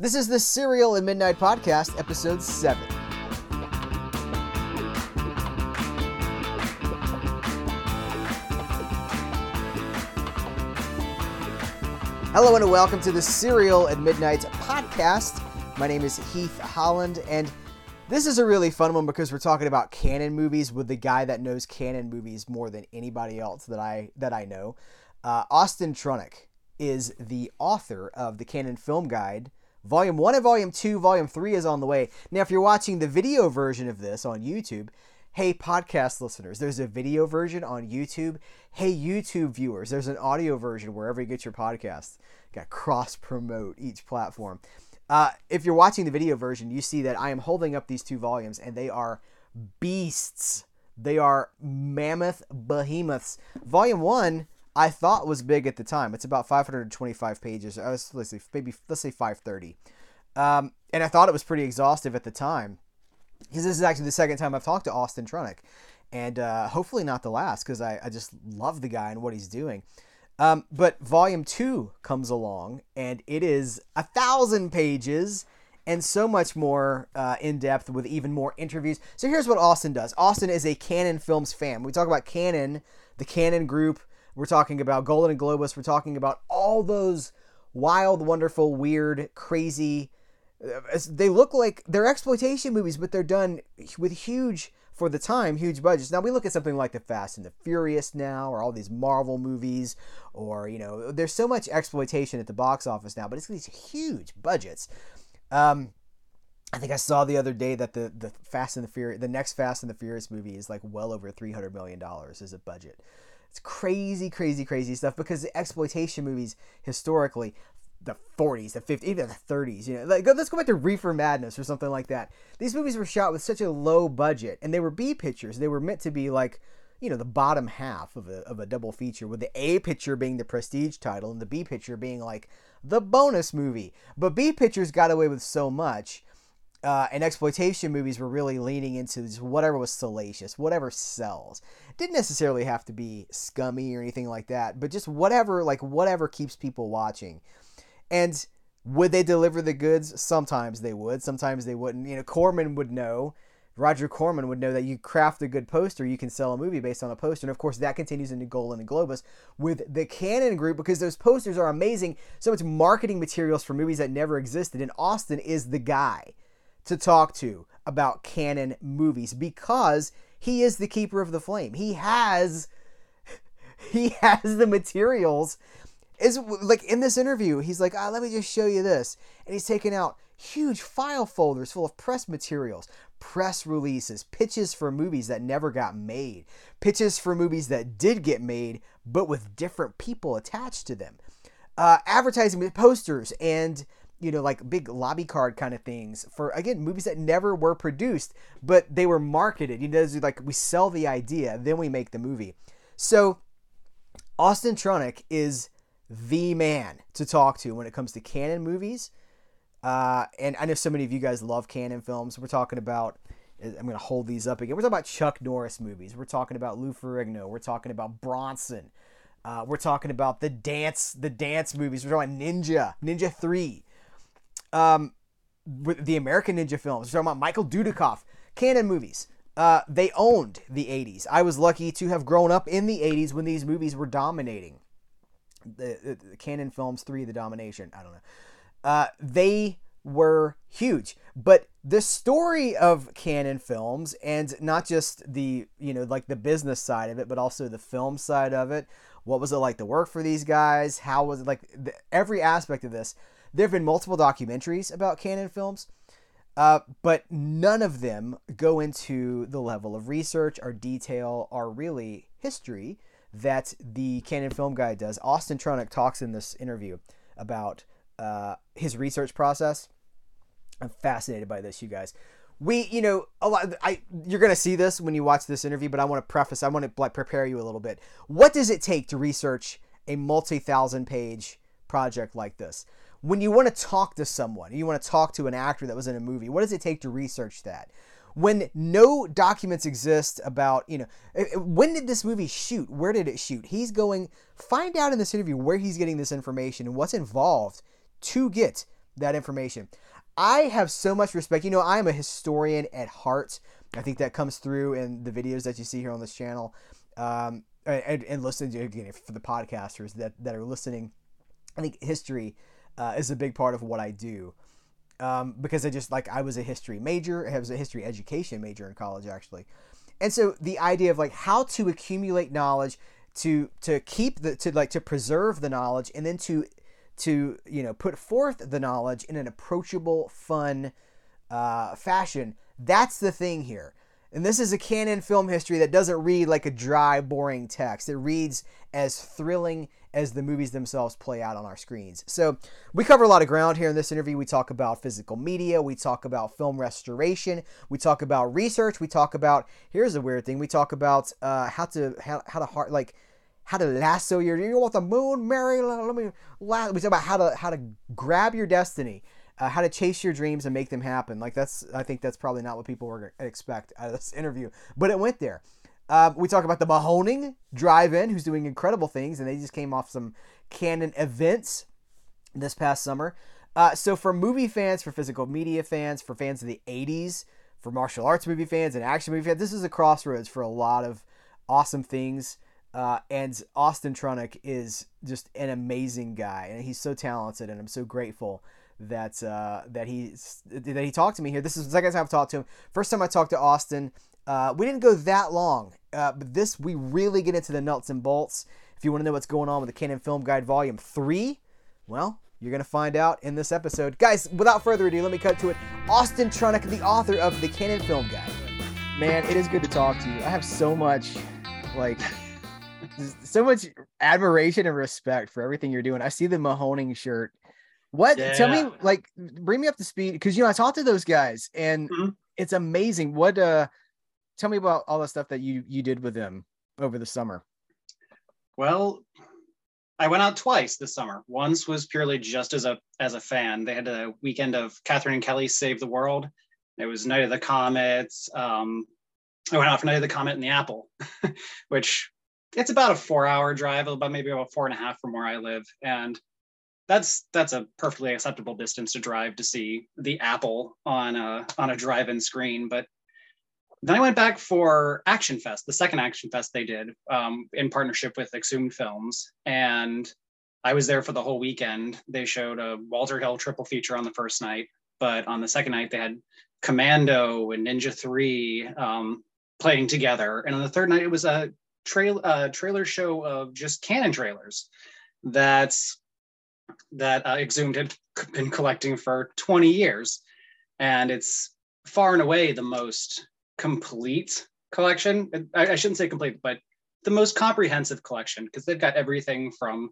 This is the Cereal and Midnight Podcast, episode 7. Hello and welcome to the Cereal at Midnight podcast. My name is Heath Holland, and this is a really fun one because we're talking about Cannon movies with the guy that knows Cannon movies more than anybody else that I that I know. Uh, Austin Trunick is the author of the Cannon Film Guide. Volume 1 and Volume 2, Volume 3 is on the way. Now, if you're watching the video version of this on YouTube, hey, podcast listeners, there's a video version on YouTube. Hey, YouTube viewers, there's an audio version wherever you get your podcasts. Got cross promote each platform. Uh, if you're watching the video version, you see that I am holding up these two volumes, and they are beasts. They are mammoth behemoths. Volume 1 I thought was big at the time. It's about 525 pages. Let's say maybe let's say 530, um, and I thought it was pretty exhaustive at the time. Because this is actually the second time I've talked to Austin Trunick, and uh, hopefully not the last because I, I just love the guy and what he's doing. Um, but volume two comes along, and it is a thousand pages and so much more uh, in depth with even more interviews. So here's what Austin does. Austin is a Cannon Films fan. We talk about Cannon, the Cannon Group, we're talking about Golan and Globus. We're talking about all those wild, wonderful, weird, crazy. Uh, they look like they're exploitation movies, but they're done with huge, for the time, huge budgets. Now we look at something like The Fast and the Furious now, or all these Marvel movies, or you know, there's so much exploitation at the box office now, but it's these huge budgets. Um, I think I saw the other day that the the Fast and the Furious, the next Fast and the Furious movie is like well over three hundred million dollars as a budget. It's crazy, crazy, crazy stuff because the exploitation movies historically, the 40s, the 50s, even the 30s, you know, like let's go back to Reefer Madness or something like that. These movies were shot with such a low budget and they were B pictures. They were meant to be like, you know, the bottom half of a, of a double feature with the A picture being the prestige title and the B picture being like the bonus movie. But B pictures got away with so much uh, and exploitation movies were really leaning into whatever was salacious, whatever sells. didn't necessarily have to be scummy or anything like that, but just whatever, like whatever keeps people watching. And would they deliver the goods? Sometimes they would. Sometimes they wouldn't. You know, Corman would know. Roger Corman would know that you craft a good poster, you can sell a movie based on a poster. And of course, that continues into Golan and Globus with the Cannon Group because those posters are amazing. So it's marketing materials for movies that never existed. And Austin is the guy to talk to about Cannon movies because he is the keeper of the flame. He has he has the materials. Is like in this interview, he's like, ah, let me just show you this. And he's taking out huge file folders full of press materials, press releases, pitches for movies that never got made, pitches for movies that did get made, but with different people attached to them, uh, advertising posters and you know, like big lobby card kind of things for again movies that never were produced, but they were marketed. You know, like we sell the idea, then we make the movie. So Austin Trunick is the man to talk to when it comes to Cannon movies. Uh, and I know so many of you guys love Cannon films. We're talking about. I'm going to hold these up again. We're talking about Chuck Norris movies. We're talking about Lou Ferrigno. We're talking about Bronson. Uh, we're talking about the dance, the dance movies. We're talking about Ninja, Ninja Three um, with the American Ninja films. We're talking about Michael Dudikoff, Cannon movies. Uh, they owned the 80s. I was lucky to have grown up in the 80s when these movies were dominating. The, the, the Cannon Films 3, The Domination. I don't know. Uh, they were huge. But the story of Cannon Films, and not just the, you know, like the business side of it, but also the film side of it. What was it like to work for these guys? How was it like the, every aspect of this? There have been multiple documentaries about Cannon films, uh, but none of them go into the level of research or detail or really history that the Cannon Film Guide does. Austin Trunick talks in this interview about uh, his research process. I'm fascinated by this, you guys. We, you know, a lot. I you're gonna see this when you watch this interview, but I want to preface. I want to like prepare you a little bit. What does it take to research a multi-thousand page project like this? When you want to talk to someone, you want to talk to an actor that was in a movie, what does it take to research that? When no documents exist about, you know, eh, eh, when did this movie shoot? Where did it shoot? He's going, find out in this interview where he's getting this information and what's involved to get that information. I have so much respect. You know, I am a historian at heart. I think that comes through in the videos that you see here on this channel. Um, and, and listening to again for the podcasters that, that are listening, I think history uh, is a big part of what I do. Um, because I just like I was a history major, I was a history education major in college actually, and so the idea of like how to accumulate knowledge, to to keep the to like to preserve the knowledge, and then to to you know put forth the knowledge in an approachable, fun uh, fashion. That's the thing here. And this is a Cannon film history that doesn't read like a dry, boring text. It reads as thrilling as the movies themselves play out on our screens. So, we cover a lot of ground here in this interview. We talk about physical media, we talk about film restoration, we talk about research, we talk about here's a weird thing. We talk about uh, how to how, how to heart like how to lasso your you want the moon, Mary? Let me. We talk about how to how to grab your destiny uh, how to chase your dreams and make them happen. Like that's, I think that's probably not what people were expect out of this interview, but it went there. Uh, we talk about the Mahoning Drive-In, who's doing incredible things, and they just came off some Cannon events this past summer. Uh, so for movie fans, for physical media fans, for fans of the '80s, for martial arts movie fans and action movie fans, this is a crossroads for a lot of awesome things. Uh, and Austin Trunick is just an amazing guy, and he's so talented, and I'm so grateful that uh, that he that he talked to me here. This is the second time I've talked to him. First time I talked to Austin, uh, we didn't go that long, uh, but this we really get into the nuts and bolts. If you want to know what's going on with the Cannon Film Guide Volume Three, well, you're gonna find out in this episode, guys. Without further ado, let me cut to it. Austin Trunick, the author of the Cannon Film Guide. Man, it is good to talk to you. I have so much, like. so much admiration and respect for everything you're doing. I see the Mahoning shirt what? Yeah. Tell me, like, bring me up to speed because you know I talked to those guys and mm-hmm. it's amazing. What? uh Tell me about all the stuff that you you did with them over the summer. Well, I went out twice this summer. Once was purely just as a as a fan. They had a weekend of Catherine and Kelly Save the World. It was Night of the Comets. Um, I went out for Night of the Comet and the Apple, which it's about a four hour drive, about maybe about four and a half from where I live. And that's that's a perfectly acceptable distance to drive to see the Apple on a on a drive-in screen. But then I went back for Action Fest, the second Action Fest they did um, in partnership with Exhumed Films, and I was there for the whole weekend. They showed a Walter Hill triple feature on the first night, but on the second night they had Commando and Ninja Three um, playing together, and on the third night it was a trail uh, trailer show of just Cannon trailers. That's that uh, Exhumed had been collecting for 20 years. And it's far and away the most complete collection. I, I shouldn't say complete, but the most comprehensive collection because they've got everything from,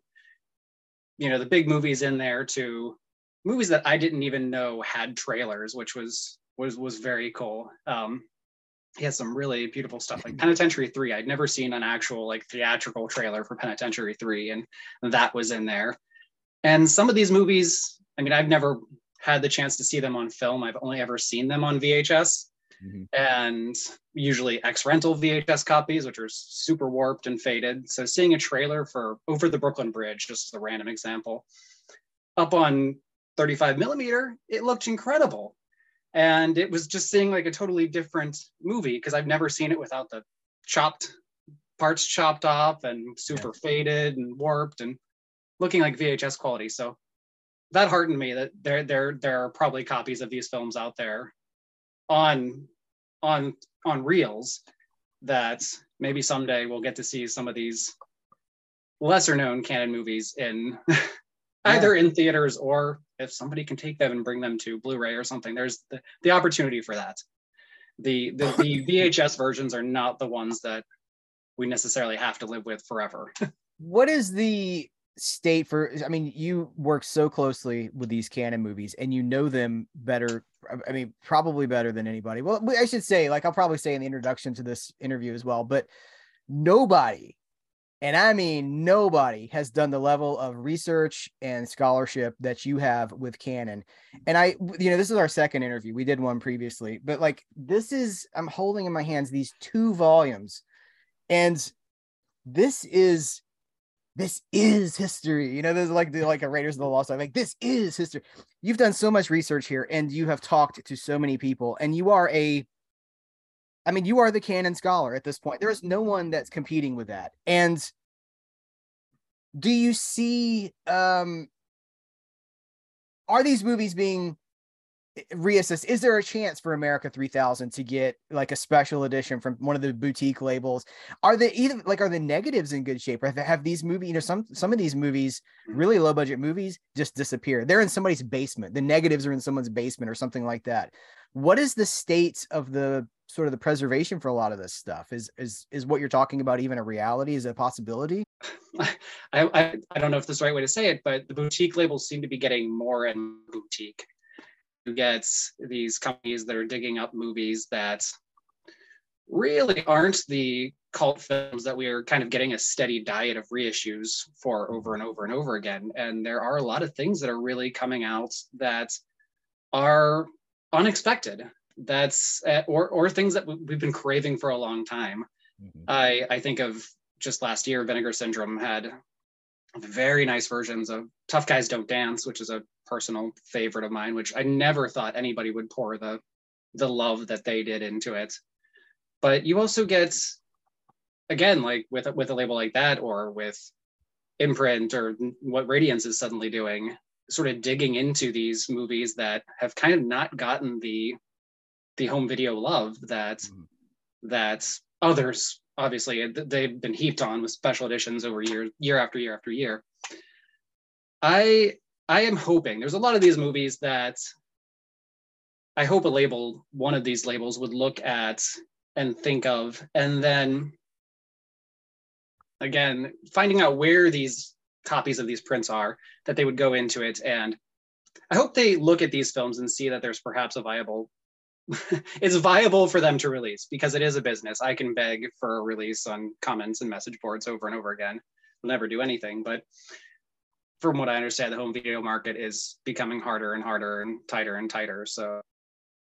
you know, the big movies in there to movies that I didn't even know had trailers, which was was was very cool. Um, he has some really beautiful stuff like Penitentiary 3. I'd never seen an actual like theatrical trailer for Penitentiary 3, and that was in there. And some of these movies, I mean, I've never had the chance to see them on film. I've only ever seen them on VHS mm-hmm. and usually X rental VHS copies, which are super warped and faded. So seeing a trailer for Over the Brooklyn Bridge, just as a random example, up on 35 millimeter, it looked incredible. And it was just seeing like a totally different movie because I've never seen it without the chopped parts chopped off and super yeah. faded and warped. And looking like VHS quality. So that heartened me that there there there are probably copies of these films out there on on on reels that maybe someday we'll get to see some of these lesser known Cannon movies in yeah. either in theaters or if somebody can take them and bring them to blu-ray or something there's the, the opportunity for that the, the the vhs versions are not the ones that we necessarily have to live with forever what is the state for i mean you work so closely with these Cannon movies and you know them better i mean probably better than anybody. Well i should say like i'll probably say in the introduction to this interview as well but nobody and i mean nobody has done the level of research and scholarship that you have with Cannon. And i you know this is our second interview. We did one previously but like this is i'm holding in my hands these two volumes. And this is this is history. You know, there's like the like a Raiders of the Lost Ark, like this is history. You've done so much research here, and you have talked to so many people, and you are a I mean, you are the Cannon scholar at this point. There is no one that's competing with that. And do you see um are these movies being reassess is there a chance for america 3000 to get like a special edition from one of the boutique labels? Are they even like are the negatives in good shape? Or have, have these movies you know some some of these movies mm-hmm. really low budget movies just disappear. They're in somebody's basement. The negatives are in someone's basement or something like that. What is the state of the sort of the preservation for a lot of this stuff? Is is is what you're talking about even a reality? Is it a possibility? I, I i don't know if this is the right way to say it but the boutique labels seem to be getting more and boutique get these companies that are digging up movies that really aren't the cult films that we are kind of getting a steady diet of reissues for over and over and over again. And there are a lot of things that are really coming out that are unexpected. That's uh, or or things that we've been craving for a long time. Mm-hmm. I I think of just last year, Vinegar Syndrome had very nice versions of Tough Guys Don't Dance, which is a personal favorite of mine, which I never thought anybody would pour the the love that they did into it. But you also get again, like with with a label like that, or with imprint or what Radiance is suddenly doing, sort of digging into these movies that have kind of not gotten the the home video love that mm-hmm. that others obviously they've been heaped on with special editions over year year after year after year. I I am hoping there's a lot of these movies that I hope a label, one of these labels, would look at and think of, and then again, finding out where these copies of these prints are, that they would go into it. And I hope they look at these films and see that there's perhaps a viable it's viable for them to release because it is a business. I can beg for a release on comments and message boards over and over again. I'll never do anything, but from what I understand, the home video market is becoming harder and harder and tighter and tighter. So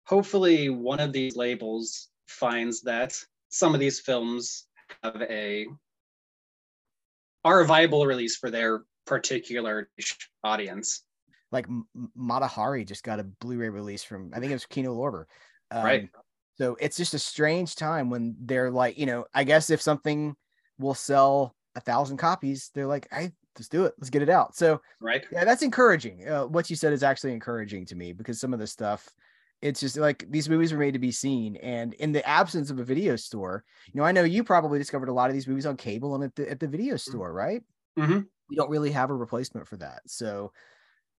hopefully one of these labels finds that some of these films have a are a viable release for their particular audience. Like Mata Hari just got a Blu-ray release from I think it was Kino Lorber. Um, right. So it's just a strange time when they're like, you know, I guess if something will sell a thousand copies, they're like, I let's do it. Let's get it out. So right. Yeah, that's encouraging. Uh, what you said is actually encouraging to me because some of the stuff, it's just like these movies were made to be seen. And in the absence of a video store, you know, I know you probably discovered a lot of these movies on cable and at the at the video mm-hmm. store, right? Mm-hmm. You don't really have a replacement for that. So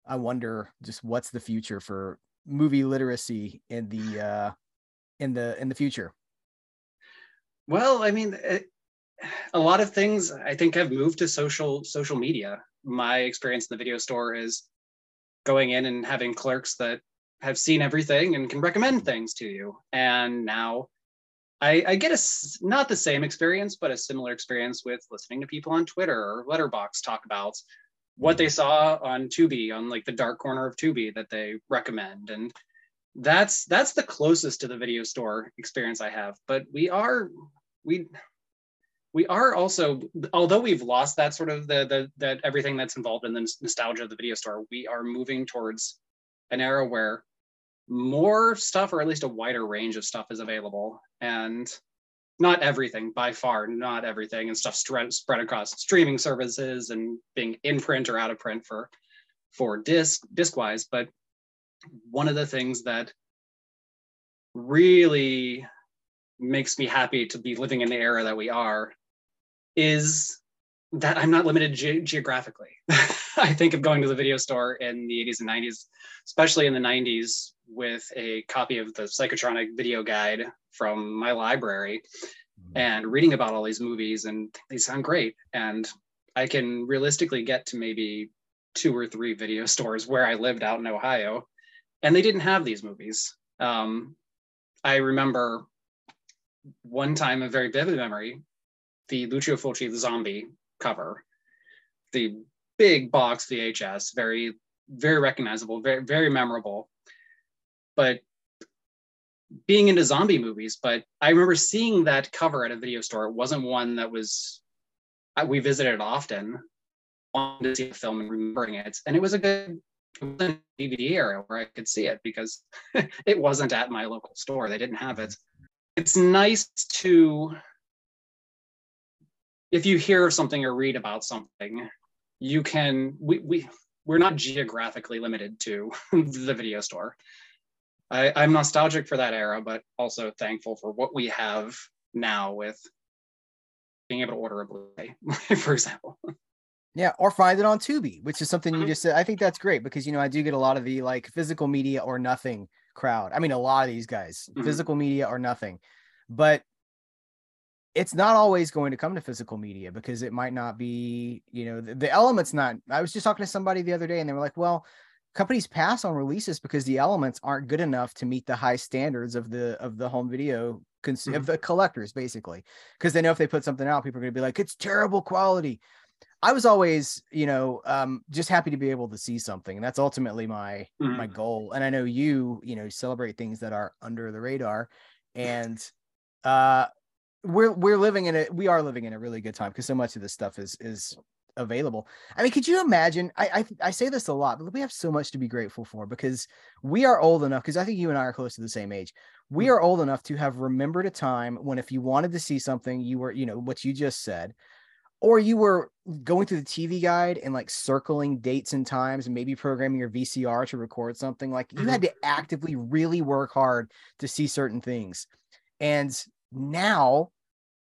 I wonder just what's the future for movie literacy in the uh in the in the future. Well, I mean, it, a lot of things I think have moved to social social media. My experience in the video store is going in and having clerks that have seen everything and can recommend things to you. And now I, I get a not the same experience, but a similar experience with listening to people on Twitter or Letterboxd talk about what they saw on Tubi, on like the dark corner of Tubi that they recommend. And that's that's the closest to the video store experience I have. But we are we we are also although we've lost that sort of the the that everything that's involved in the nostalgia of the video store we are moving towards an era where more stuff or at least a wider range of stuff is available and not everything by far not everything and stuff spread, spread across streaming services and being in print or out of print for for disc disc wise but one of the things that really makes me happy to be living in the era that we are is that I'm not limited ge- geographically. I think of going to the video store in the 80s and 90s, especially in the 90s, with a copy of the Psychotronic video guide from my library mm-hmm. and reading about all these movies, and they sound great. And I can realistically get to maybe two or three video stores where I lived out in Ohio, and they didn't have these movies. Um, I remember one time, a very vivid memory the Lucio Fulci zombie cover, the big box VHS, very, very recognizable, very, very memorable. But being into zombie movies, but I remember seeing that cover at a video store. It wasn't one that was uh, we visited often, wanted to see the film and remembering it, and it was a good DVD era where I could see it because it wasn't at my local store. They didn't have it. It's nice to, if you hear something or read about something, you can, we, we, we're not geographically limited to the video store. I, I'm nostalgic for that era, but also thankful for what we have now with being able to order a Blu-ray, for example. Yeah, or find it on Tubi, which is something you Mhm. just said. I think that's great because you know I do get a lot of the like physical media or nothing crowd. I mean, a lot of these guys, Mhm. physical media or nothing, but it's not always going to come to physical media because it might not be, you know, the, the elements not. I was just talking to somebody the other day and they were like, well, companies pass on releases because the elements aren't good enough to meet the high standards of the of the home video cons- of Mhm. the collectors basically because they know if they put something out people are going to be like it's terrible quality i was always you know um just happy to be able to see something and that's ultimately my my Mhm. goal and i know you you know celebrate things that are under the radar and uh we're we're living in it we are living in a really good time because so much of this stuff is is available i mean could you imagine I, I i say this a lot but we have so much to be grateful for because we are old enough because i think you and i are close to the same age we Mm. are old enough to have remembered a time when if you wanted to see something you were you know what you just said or you were going through the TV guide and like circling dates and times and maybe programming your VCR to record something like you had to actively really work hard to see certain things. And now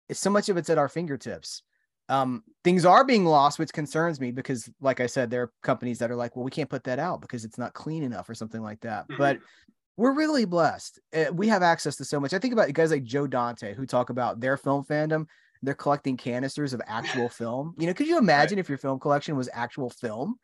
it's so much of it's at our fingertips. Um, things are being lost, which concerns me because, like I said, there are companies that are like, well, we can't put that out because it's not clean enough or something like that. Mhm. But we're really blessed. Uh, we have access to so much. I think about guys like Joe Dante who talk about their film fandom. They're collecting canisters of actual film. You know, could you imagine if your film collection was actual film?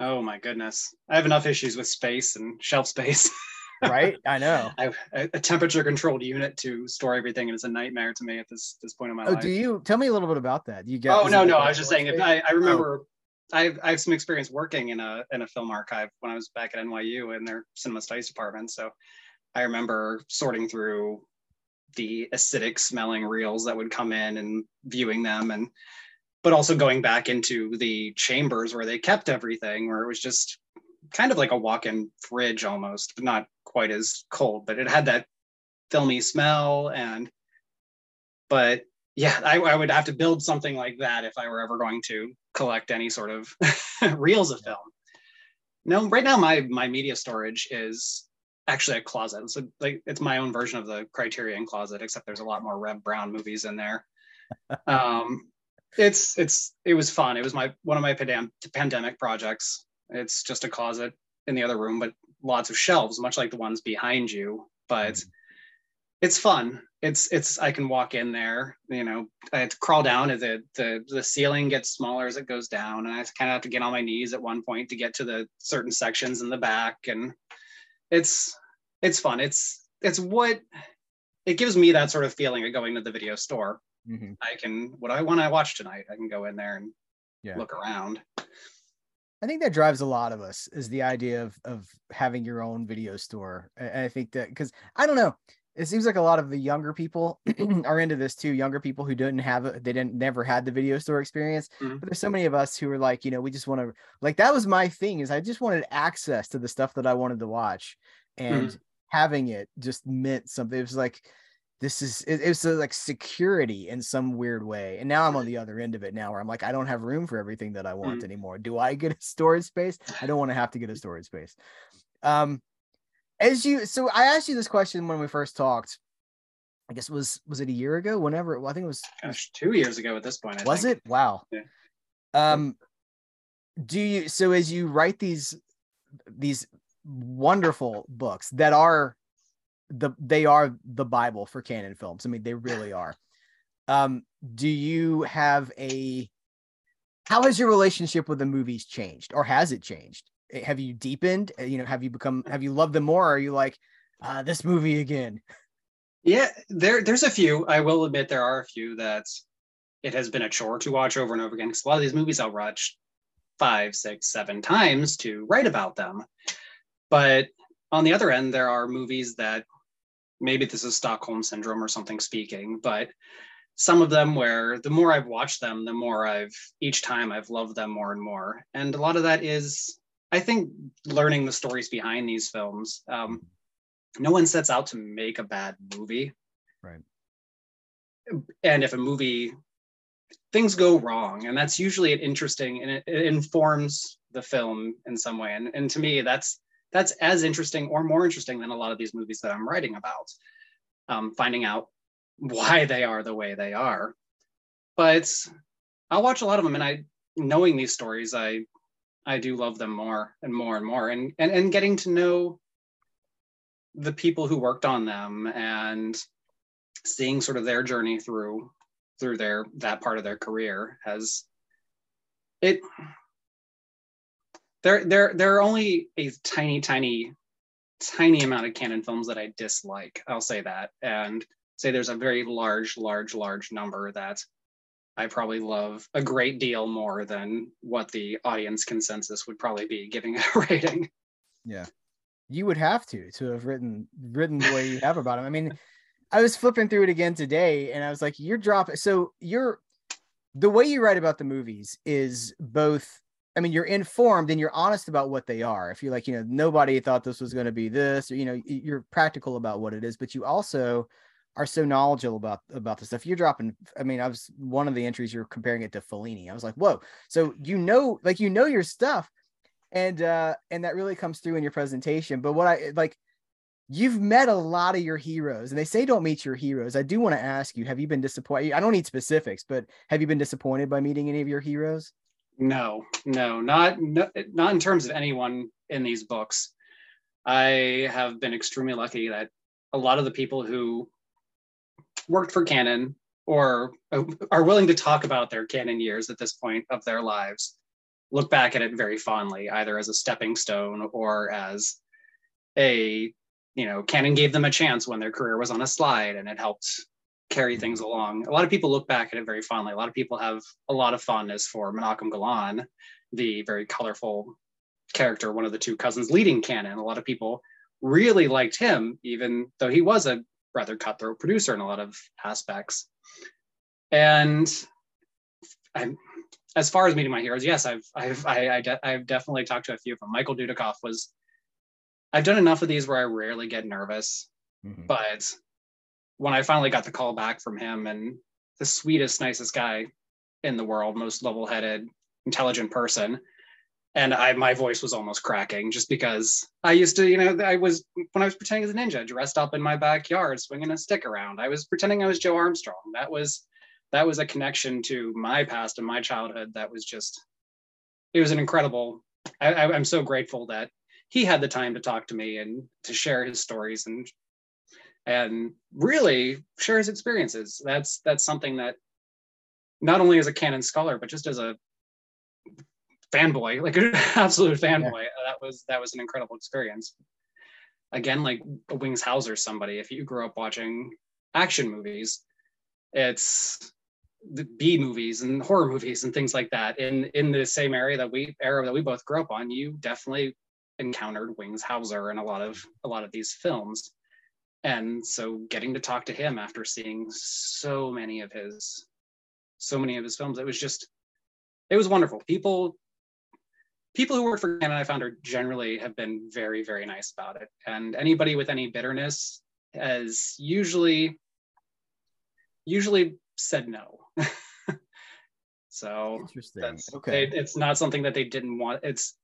Oh my goodness. I have enough issues with space and shelf space. Right? I know. I have a, temperature controlled unit to store everything and it's a nightmare to me at this this point in my oh, life. Oh, life. do you tell me a little bit about that? You get oh no no i was just saying if i, I oh. remember I, have, I have some experience working in a in a film archive when i was back at nyu in their cinema studies department so i remember sorting through the acidic smelling reels that would come in and viewing them and but also going back into the chambers where they kept everything where it was just kind of like a walk-in fridge almost but not quite as cold but it had that filmy smell and but yeah, I, I would have to build something like that if I were ever going to collect any sort of reels of film. No, right now my my media storage is actually a closet. So like it's my own version of the Criterion closet, except there's a lot more Reb Brown movies in there. um, it's it's it was fun. It was my one of my pandem- pandemic projects. It's just a closet in the other room, but lots of shelves, much like the ones behind you. But it's fun. It's it's I can walk in there, you know, I have to crawl down as the the the ceiling gets smaller as it goes down, and I kind of have to get on my knees at one point to get to the certain sections in the back, and it's it's fun. It's it's what it gives me that sort of feeling of going to the video store. Mhm. I can what I want to watch tonight. I can go in there and Yeah. look around. I think that drives a lot of us is the idea of of having your own video store. And I think that because I don't know, it seems like a lot of the younger people are into this too. Younger people who didn't have it, they didn't never had the video store experience. Mhm. But there's so many of us who are like, you know, we just want to like that was my thing is I just wanted access to the stuff that I wanted to watch, and having it just meant something. It was like this is it, it was uh, like security in some weird way. And now I'm on the other end of it now where I'm like, I don't have room for everything that I want Mhm. anymore. Do I get a storage space? I don't want to have to get a storage space. Um as you so I asked you this question when we first talked. I guess it was was it a year ago? Whenever well, I think it was Gosh, two years ago at this point. I was think. it? Wow. Yeah. Um do you so as you write these these wonderful books that are the they are the bible for Cannon films i mean they really are um do you have a how has your relationship with the movies changed or has it changed Eh, have you deepened Uh, you know have you become have you loved them more or are you like uh this movie again Yeah, there there's a few. I will admit there are a few that it has been a chore to watch over and over again. Because a lot of these movies I'll watch five, six, seven times to write about them. But on the other end, there are movies that maybe this is Stockholm syndrome or something speaking, but some of them where the more I've watched them, the more I've each time I've loved them more and more. And a lot of that is, I think, learning the stories behind these films. Um, no one sets out to make a bad movie. Right. And if a movie things go wrong, and that's usually an interesting and it, it informs the film in some way. And, and to me, that's that's as interesting or more interesting than a lot of these movies that I'm writing about. Um, finding out why they are the way they are. But I'll watch a lot of them, and I, knowing these stories, I, I do love them more and more and more, and and and getting to know the people who worked on them and seeing sort of their journey through through their that part of their career has it there there there are only a tiny tiny tiny amount of Cannon films that i dislike i'll say that and say there's a very large, large, large number that I probably love a great deal more than what the audience consensus would probably be giving a rating. Yeah. You would have to to have written written the way you have about him. I mean, I was flipping through it again today and I was like, you're dropping so you're the way you write about the movies is both I mean, you're informed and you're honest about what they are. If you're like, you know, nobody thought this was going to be this, or you know, you're practical about what it is, but you also are so knowledgeable about about the stuff. You're dropping. I mean, I was one of the entries you're comparing it to Fellini. I was like, whoa. So you know, like you know your stuff, and uh and that really comes through in your presentation. But what I like, you've met a lot of your heroes, and they say don't meet your heroes. I do want to ask you: Have you been disappointed? I don't need specifics, but have you been disappointed by meeting any of your heroes? No, no, not no, not in terms of anyone in these books. I have been extremely lucky that a lot of the people who worked for Cannon or are willing to talk about their Cannon years at this point of their lives look back at it very fondly, either as a stepping stone or as a, you know, Cannon gave them a chance when their career was on a slide and it helped carry things along. A lot of people look back at it very fondly. A lot of people have a lot of fondness for Menachem Golan, the very colorful character, one of the two cousins leading Cannon. A lot of people really liked him, even though he was a rather cutthroat producer in a lot of aspects. And I'm, as far as meeting my heroes, yes, I've I've I, I de- I've definitely talked to a few of them. Michael Dudikoff was. I've done enough of these where I rarely get nervous, mm-hmm. but when I finally got the call back from him and the sweetest, nicest guy in the world, most level-headed, intelligent person, and I my voice was almost cracking just because I used to, you know, I was when I was pretending as a ninja, dressed up in my backyard, swinging a stick around. I was pretending I was Joe Armstrong. That was that was a connection to my past and my childhood. That was just, it was an incredible. I, I, I'm so grateful that he had the time to talk to me and to share his stories and and really share his experiences. That's that's something that not only as a Cannon scholar, but just as a fanboy, like an absolute fanboy. Yeah. That was that was an incredible experience. Again, like a Wings Hauser, somebody. If you grew up watching action movies, it's the B movies and horror movies and things like that. In in the same area that we era that we both grew up on, you definitely encountered Wings Hauser in a lot of a lot of these films. And so getting to talk to him after seeing so many of his so many of his films, it was just it was wonderful. People people who work for Cannon, I found are generally have been very, very nice about it. And anybody with any bitterness has usually usually said no. so interesting. okay, they, it's not something that they didn't want. It's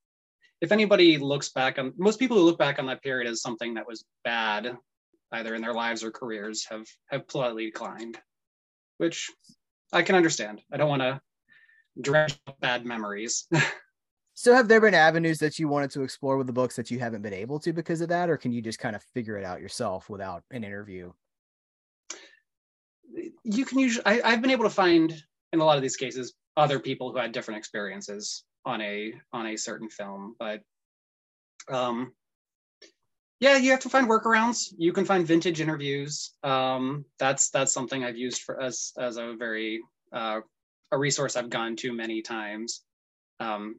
if anybody looks back on most people who look back on that period as something that was bad, either in their lives or careers, have have politely declined, which I can understand. I don't want to dredge up bad memories. So have there been avenues that you wanted to explore with the books that you haven't been able to because of that, or can you just kind of figure it out yourself without an interview? You can usually I, have been able to find in a lot of these cases other people who had different experiences on a on a certain film, but um yeah, you have to find workarounds. You can find vintage interviews. Um, that's that's something I've used for as as a very uh, a resource I've gone to many times. Um,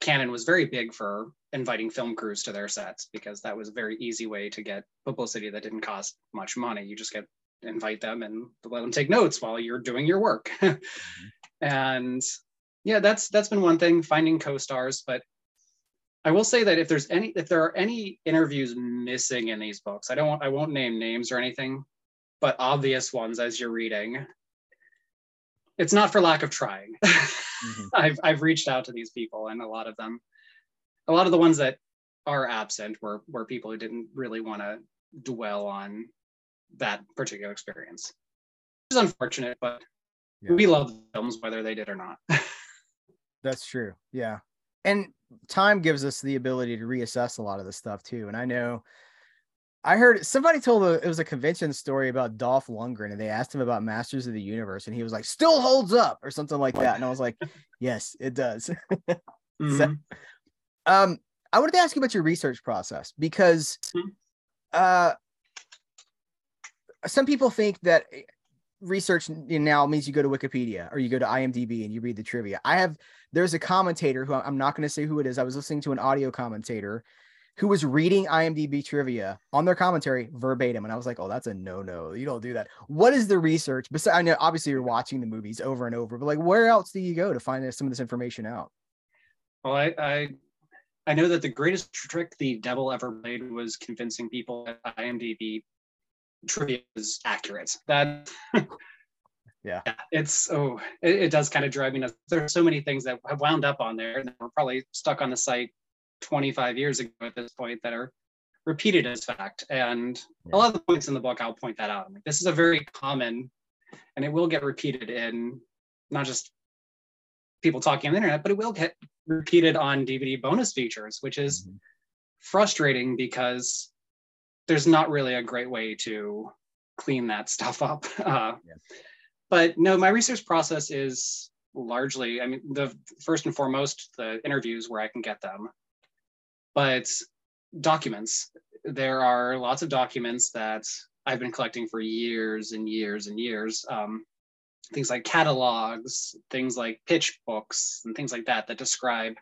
Cannon was very big for inviting film crews to their sets because that was a very easy way to get publicity that didn't cost much money. You just get invite them and let them take notes while you're doing your work. mm-hmm. And yeah, that's that's been one thing finding co-stars, but I will say that if there's any if there are any interviews missing in these books, I don't want I won't name names or anything, but obvious ones as you're reading. It's not for lack of trying. Mm-hmm. I've I've reached out to these people and a lot of them a lot of the ones that are absent were were people who didn't really want to dwell on that particular experience. It's unfortunate, but yeah. we love films whether they did or not. That's true. Yeah. And time gives us the ability to reassess a lot of this stuff too. And I know I heard somebody told a, it was a convention story about Dolph Lundgren, and they asked him about Masters of the Universe, and he was like, "Still holds up" or something like that. And I was like, "Yes, it does." mm-hmm. so, um, I wanted to ask you about your research process because mm-hmm. uh, some people think that eh, research now means you go to Wikipedia or you go to IMDb and you read the trivia. I have there's a commentator who I'm not going to say who it is. I was listening to an audio commentator who was reading IMDb trivia on their commentary verbatim, and I was like, "Oh, that's a no-no. You don't do that." What is the research? Besides, I know obviously you're watching the movies over and over, but like, where else do you go to find some of this information out? Well, I, I I know that the greatest trick the devil ever played was convincing people that IMDb trivia is accurate. That yeah, it's oh, it, it does kind of drive me nuts. There are so many things that have wound up on there that were probably stuck on the site 25 years ago at this point that are repeated as fact. And yeah. a lot of the points in the book, I'll point that out. I'm like, this is a very common, and it will get repeated in not just people talking on the internet, but it will get repeated on DVD bonus features, which is mm-hmm. frustrating because there's not really a great way to clean that stuff up. Uh, yeah. But no, my research process is largely, I mean, the first and foremost, the interviews where I can get them, but documents. There are lots of documents that I've been collecting for years and years and years. Um, things like catalogs, things like pitch books, and things like that that describe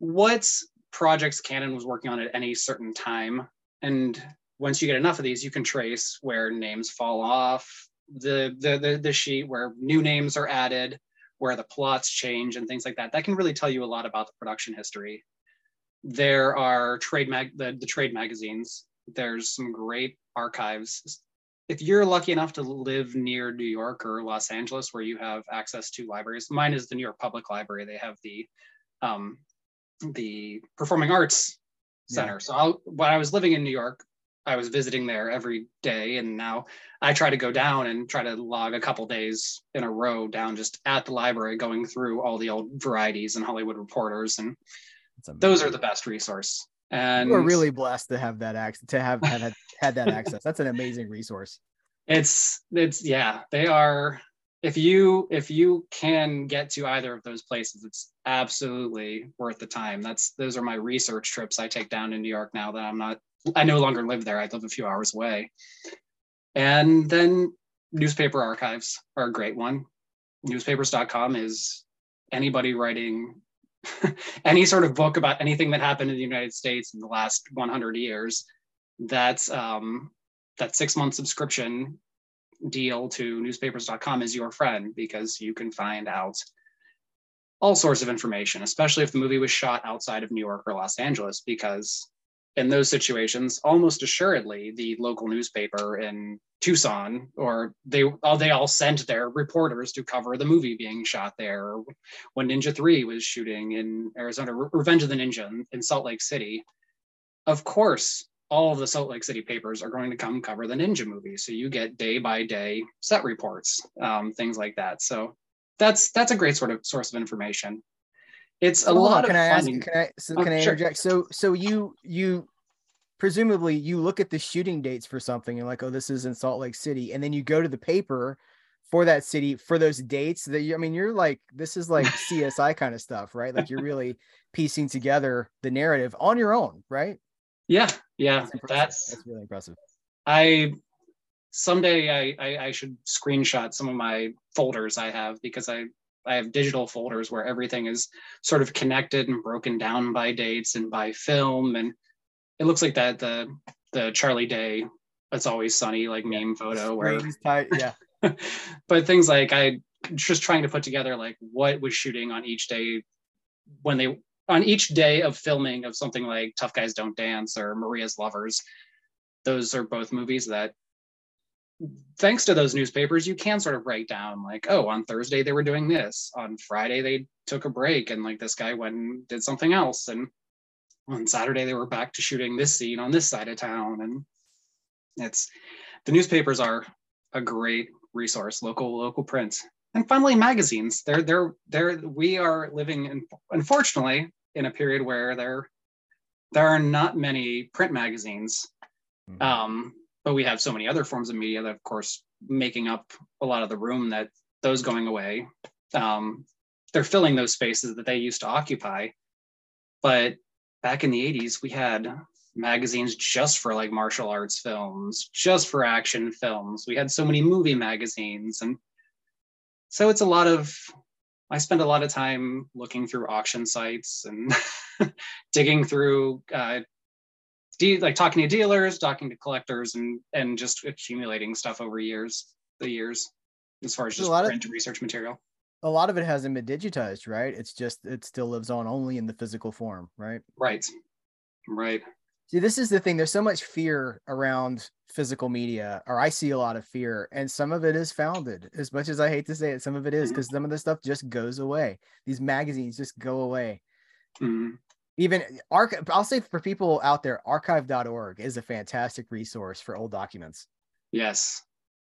what projects Cannon was working on at any certain time. And once you get enough of these, you can trace where names fall off the, the, the, the sheet, where new names are added, where the plots change, and things like that. That can really tell you a lot about the production history. There are trade mag the, the trade magazines. There's some great archives if you're lucky enough to live near New York or Los Angeles, where you have access to libraries, mine is the New York Public Library. They have the um, the Performing Arts Center. Yeah. So I'll, when I was living in New York, I was visiting there every day, and now I try to go down and try to log a couple days in a row down just at the library, going through all the old varieties and Hollywood Reporters, and those are the best resource. And we're really blessed to have that access to have had, had that access. That's an amazing resource. It's it's yeah, they are if you if you can get to either of those places, it's absolutely worth the time. That's those are my research trips I take down to New York now that I'm not I no longer live there. I live a few hours away. And then newspaper archives are a great one. Newspapers.com is anybody writing any sort of book about anything that happened in the United States in the last 100 years, that's um, that six month subscription deal to newspapers.com is your friend because you can find out all sorts of information, especially if the movie was shot outside of New York or Los Angeles, because in those situations, almost assuredly, the local newspaper in Tucson, or they all they all sent their reporters to cover the movie being shot there. When Ninja Three was shooting in Arizona, Revenge of the Ninja in, in Salt Lake City, of course, all of the Salt Lake City papers are going to come cover the Ninja movie. So you get day by day set reports, um, things like that. So that's that's a great sort of source of information. It's a lot can of I ask, can I so oh, can I interject? Sure. So so you you presumably you look at the shooting dates for something and like, oh, this is in Salt Lake City, and then you go to the paper for that city for those dates that you, I mean, you're like, this is like CSI kind of stuff, right? Like you're really piecing together the narrative on your own, right? Yeah, yeah, that's that's, that's really impressive. I someday I, I, I should screenshot some of my folders I have because I I have digital folders where everything is sort of connected and broken down by dates and by film and it looks like that the the Charlie Day it's always sunny like meme photo where tight, yeah. but things like I just trying to put together like what was shooting on each day when they on each day of filming of something like Tough Guys Don't Dance or Maria's Lovers. Those are both movies that thanks to those newspapers you can sort of write down like oh on Thursday they were doing this on Friday they took a break and like this guy went and did something else and on Saturday they were back to shooting this scene on this side of town and it's the newspapers are a great resource local local print and finally magazines they're they're they're we are living in unfortunately in a period where there there are not many print magazines Mhm. um but we have so many other forms of media that of course making up a lot of the room that those going away um they're filling those spaces that they used to occupy. But back in the 80s we had magazines just for like martial arts films just for action films. We had so many movie magazines. And so it's a lot of i spend a lot of time looking through auction sites and digging through uh, de- like talking to dealers talking to collectors and and just accumulating stuff over years the years as far as There's a just lot of- print research material A lot of it hasn't been digitized, right? It's just it still lives on only in the physical form, right? right right See, this is the thing. There's so much fear around physical media, or I see a lot of fear, and some of it is founded. As much as I hate to say it, some of it is because some of the stuff just goes away. These magazines just go away. Mhm. Even arch, I'll say for people out there, archive.org is a fantastic resource for old documents. yes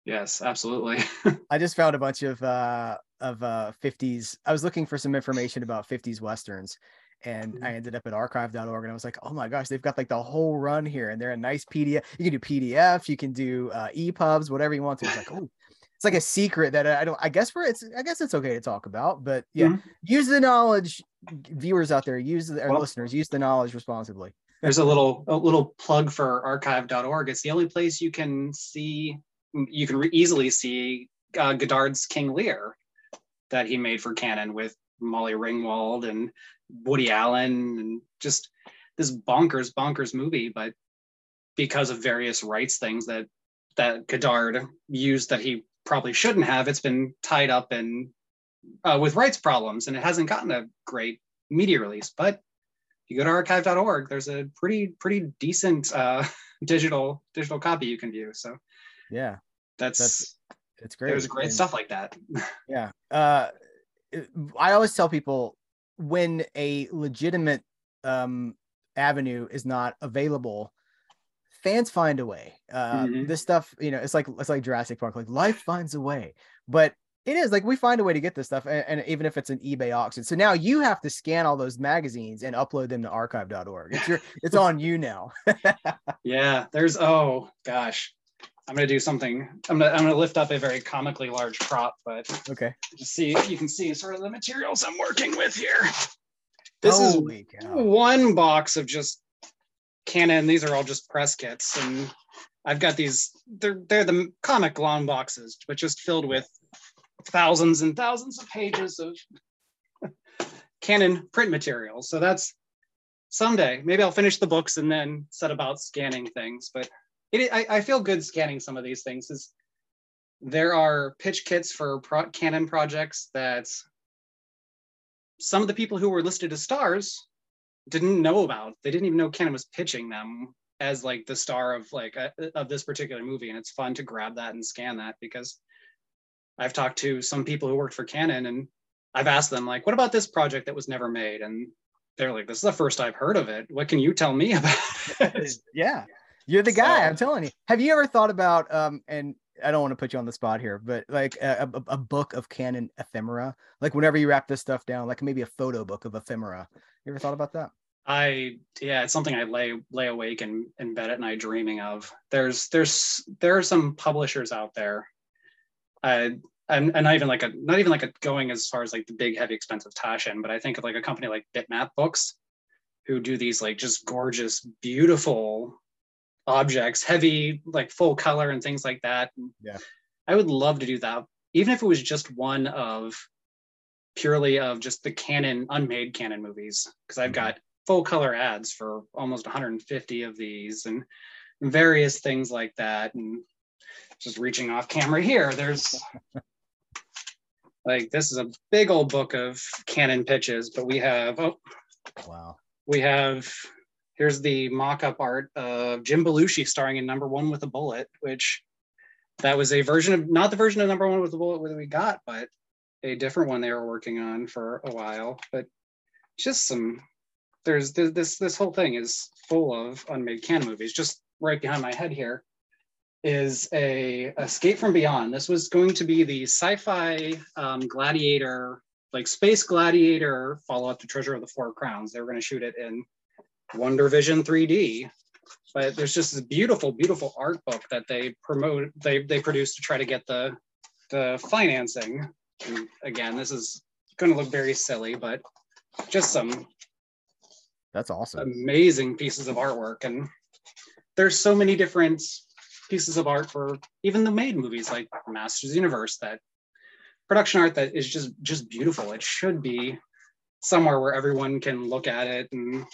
yes absolutely I just found a bunch of uh of uh 50s. I was looking for some information about 50s westerns and. I ended up at archive.org and I was like, "Oh my gosh, they've got like the whole run here and they're a nice PDF. You can do PDF, you can do uh EPUBs, whatever you want to." It's like, "Oh, it's like a secret that I don't I guess we're it's I guess it's okay to talk about, but yeah, Mhm. use the knowledge viewers out there, use the, our Well- listeners, use the knowledge responsibly. there's a little a little plug for archive.org it's the only place you can see you can re- easily see uh, godard's king lear that he made for Cannon with molly ringwald and woody allen and just this bonkers bonkers movie but because of various rights things that that godard used that he probably shouldn't have it's been tied up in uh, with rights problems and it hasn't gotten a great media release but if you go to archive.org there's a pretty pretty decent uh, digital digital copy you can view so Yeah, that's, That's it's great. there's great And- stuff like that Yeah. Uh, I always tell people when a legitimate um, avenue is not available, fans find a way. Uh, Mhm. This stuff, you know, it's like it's like Jurassic Park. Like life finds a way, but it is like we find a way to get this stuff, and, and even if it's an eBay auction. So now you have to scan all those magazines and upload them to archive.org. It's your, it's on you now. yeah there's oh gosh i'm gonna do something i'm gonna i'm gonna lift up a very comically large prop but okay. just see you can see sort of the materials i'm working with here this is cow. one box of just Cannon. These are all just press kits, and I've got these. They're they're the comic long boxes, but just filled with thousands and thousands of pages of Cannon print materials. So that's someday. Maybe I'll finish the books and then set about scanning things. But it, I, I feel good scanning some of these things. Is there are pitch kits for pro- Cannon projects that some of the people who were listed as stars didn't know about. They didn't even know Cannon was pitching them as like the star of like a, of this particular movie, and it's fun to grab that and scan that because I've talked to some people who worked for Cannon, and I've asked them like, "What about this project that was never made?" And they're like, "This is the first I've heard of it. What can you tell me about it?" yeah you're the guy So- i'm telling you have you ever thought about um and i don't want to put you on the spot here but like a, a, a book of Cannon ephemera like whenever you wrap this stuff down like maybe a photo book of ephemera you ever thought about that I yeah, it's something I lay lay awake and in bed at night dreaming of. There's there's there are some publishers out there, uh, and and not even like a not even like a going as far as like the big heavy expensive Taschen, but I think of like a company like Bitmap Books, who do these like just gorgeous, beautiful objects, heavy like full color and things like that. Yeah. I would love to do that, even if it was just one of purely of just the Cannon unmade Cannon movies because i've Mhm. got full color ads for almost 150 of these and various things like that. And just reaching off camera here, there's like this is a big old book of Cannon pitches, but we have oh Wow. we have here's the mock-up art of Jim Belushi starring in number one with a bullet, which that was a version of not the version of number one with a bullet that we got, but a different one they were working on for a while. But just some there's this this whole thing is full of unmade Cannon movies. Just right behind my head here is a Escape from Beyond. This was going to be the sci-fi um, gladiator, like space gladiator follow-up to Treasure of the Four Crowns. They were going to shoot it in Wonder Vision 3D. But there's just this beautiful, beautiful art book that they promote, they they produced to try to get the the financing. And again, this is going to look very silly, but just some That's awesome. amazing pieces of artwork and there's so many different pieces of art for even the made movies like masters universe that production art that is just just beautiful it should be somewhere where everyone can look at it and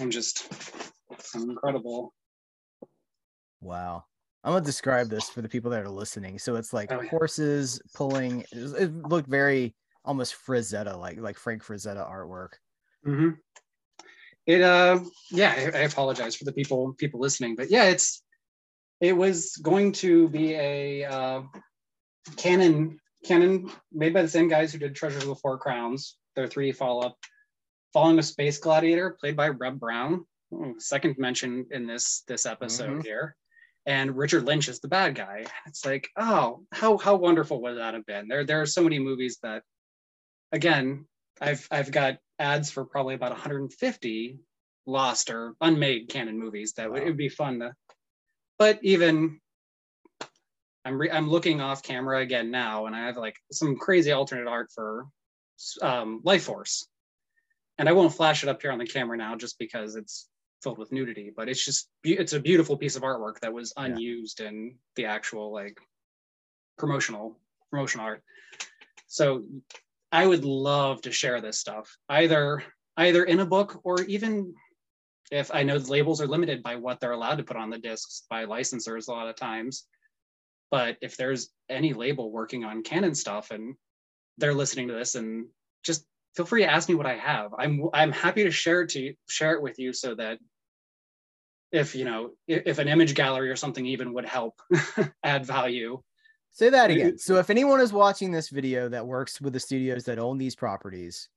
and just incredible Wow. I'm gonna describe this for the people that are listening. So it's like Oh, yeah. horses pulling. It, looked very almost Frazetta, like like Frank Frazetta artwork. Mm-hmm. It uh yeah, I, I apologize for the people people listening, but yeah, it's it was going to be a uh, Cannon Cannon made by the same guys who did Treasures of the Four Crowns, their 3D follow up, following a space gladiator played by Reb Brown, oh, second mention in this this episode Mhm. here. And Richard Lynch is the bad guy. It's like, oh, how how wonderful would that have been? There there are so many movies that, again, I've I've got ads for probably about 150 lost or unmade Cannon movies that would it would be fun to. But even I'm re- I'm looking off camera again now, and I have like some crazy alternate art for um, Lifeforce, and I won't flash it up here on the camera now just because it's filled with nudity. But it's just be- it's a beautiful piece of artwork that was Yeah. unused in the actual like promotional promotional art. So I would love to share this stuff either either in a book or even if I know the labels are limited by what they're allowed to put on the discs by licensors a lot of times. But if there's any label working on Cannon stuff and they're listening to this and just feel free to ask me what I have. I'm I'm happy to share it to you, share it with you so that if you know if, if an image gallery or something even would help add value. Say that again. So if anyone is watching this video that works with the studios that own these properties,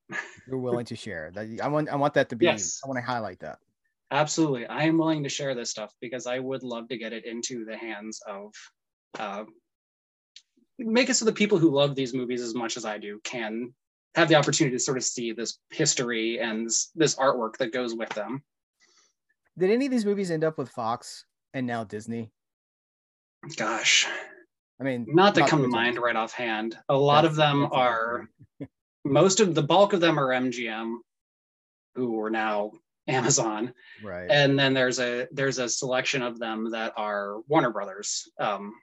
you're willing to share. That I want I want that to be Yes. I want to highlight that. Absolutely. I am willing to share this stuff because I would love to get it into the hands of uh, make it so the people who love these movies as much as I do can have the opportunity to sort of see this history and this, this artwork that goes with them. Did any of these movies end up with Fox and now Disney? Gosh, I mean, not that come to mind right offhand. A lot of them that's a good are, most of the bulk of them are MGM, who are now Amazon. right. and then there's a there's a selection of them that are Warner Brothers, um,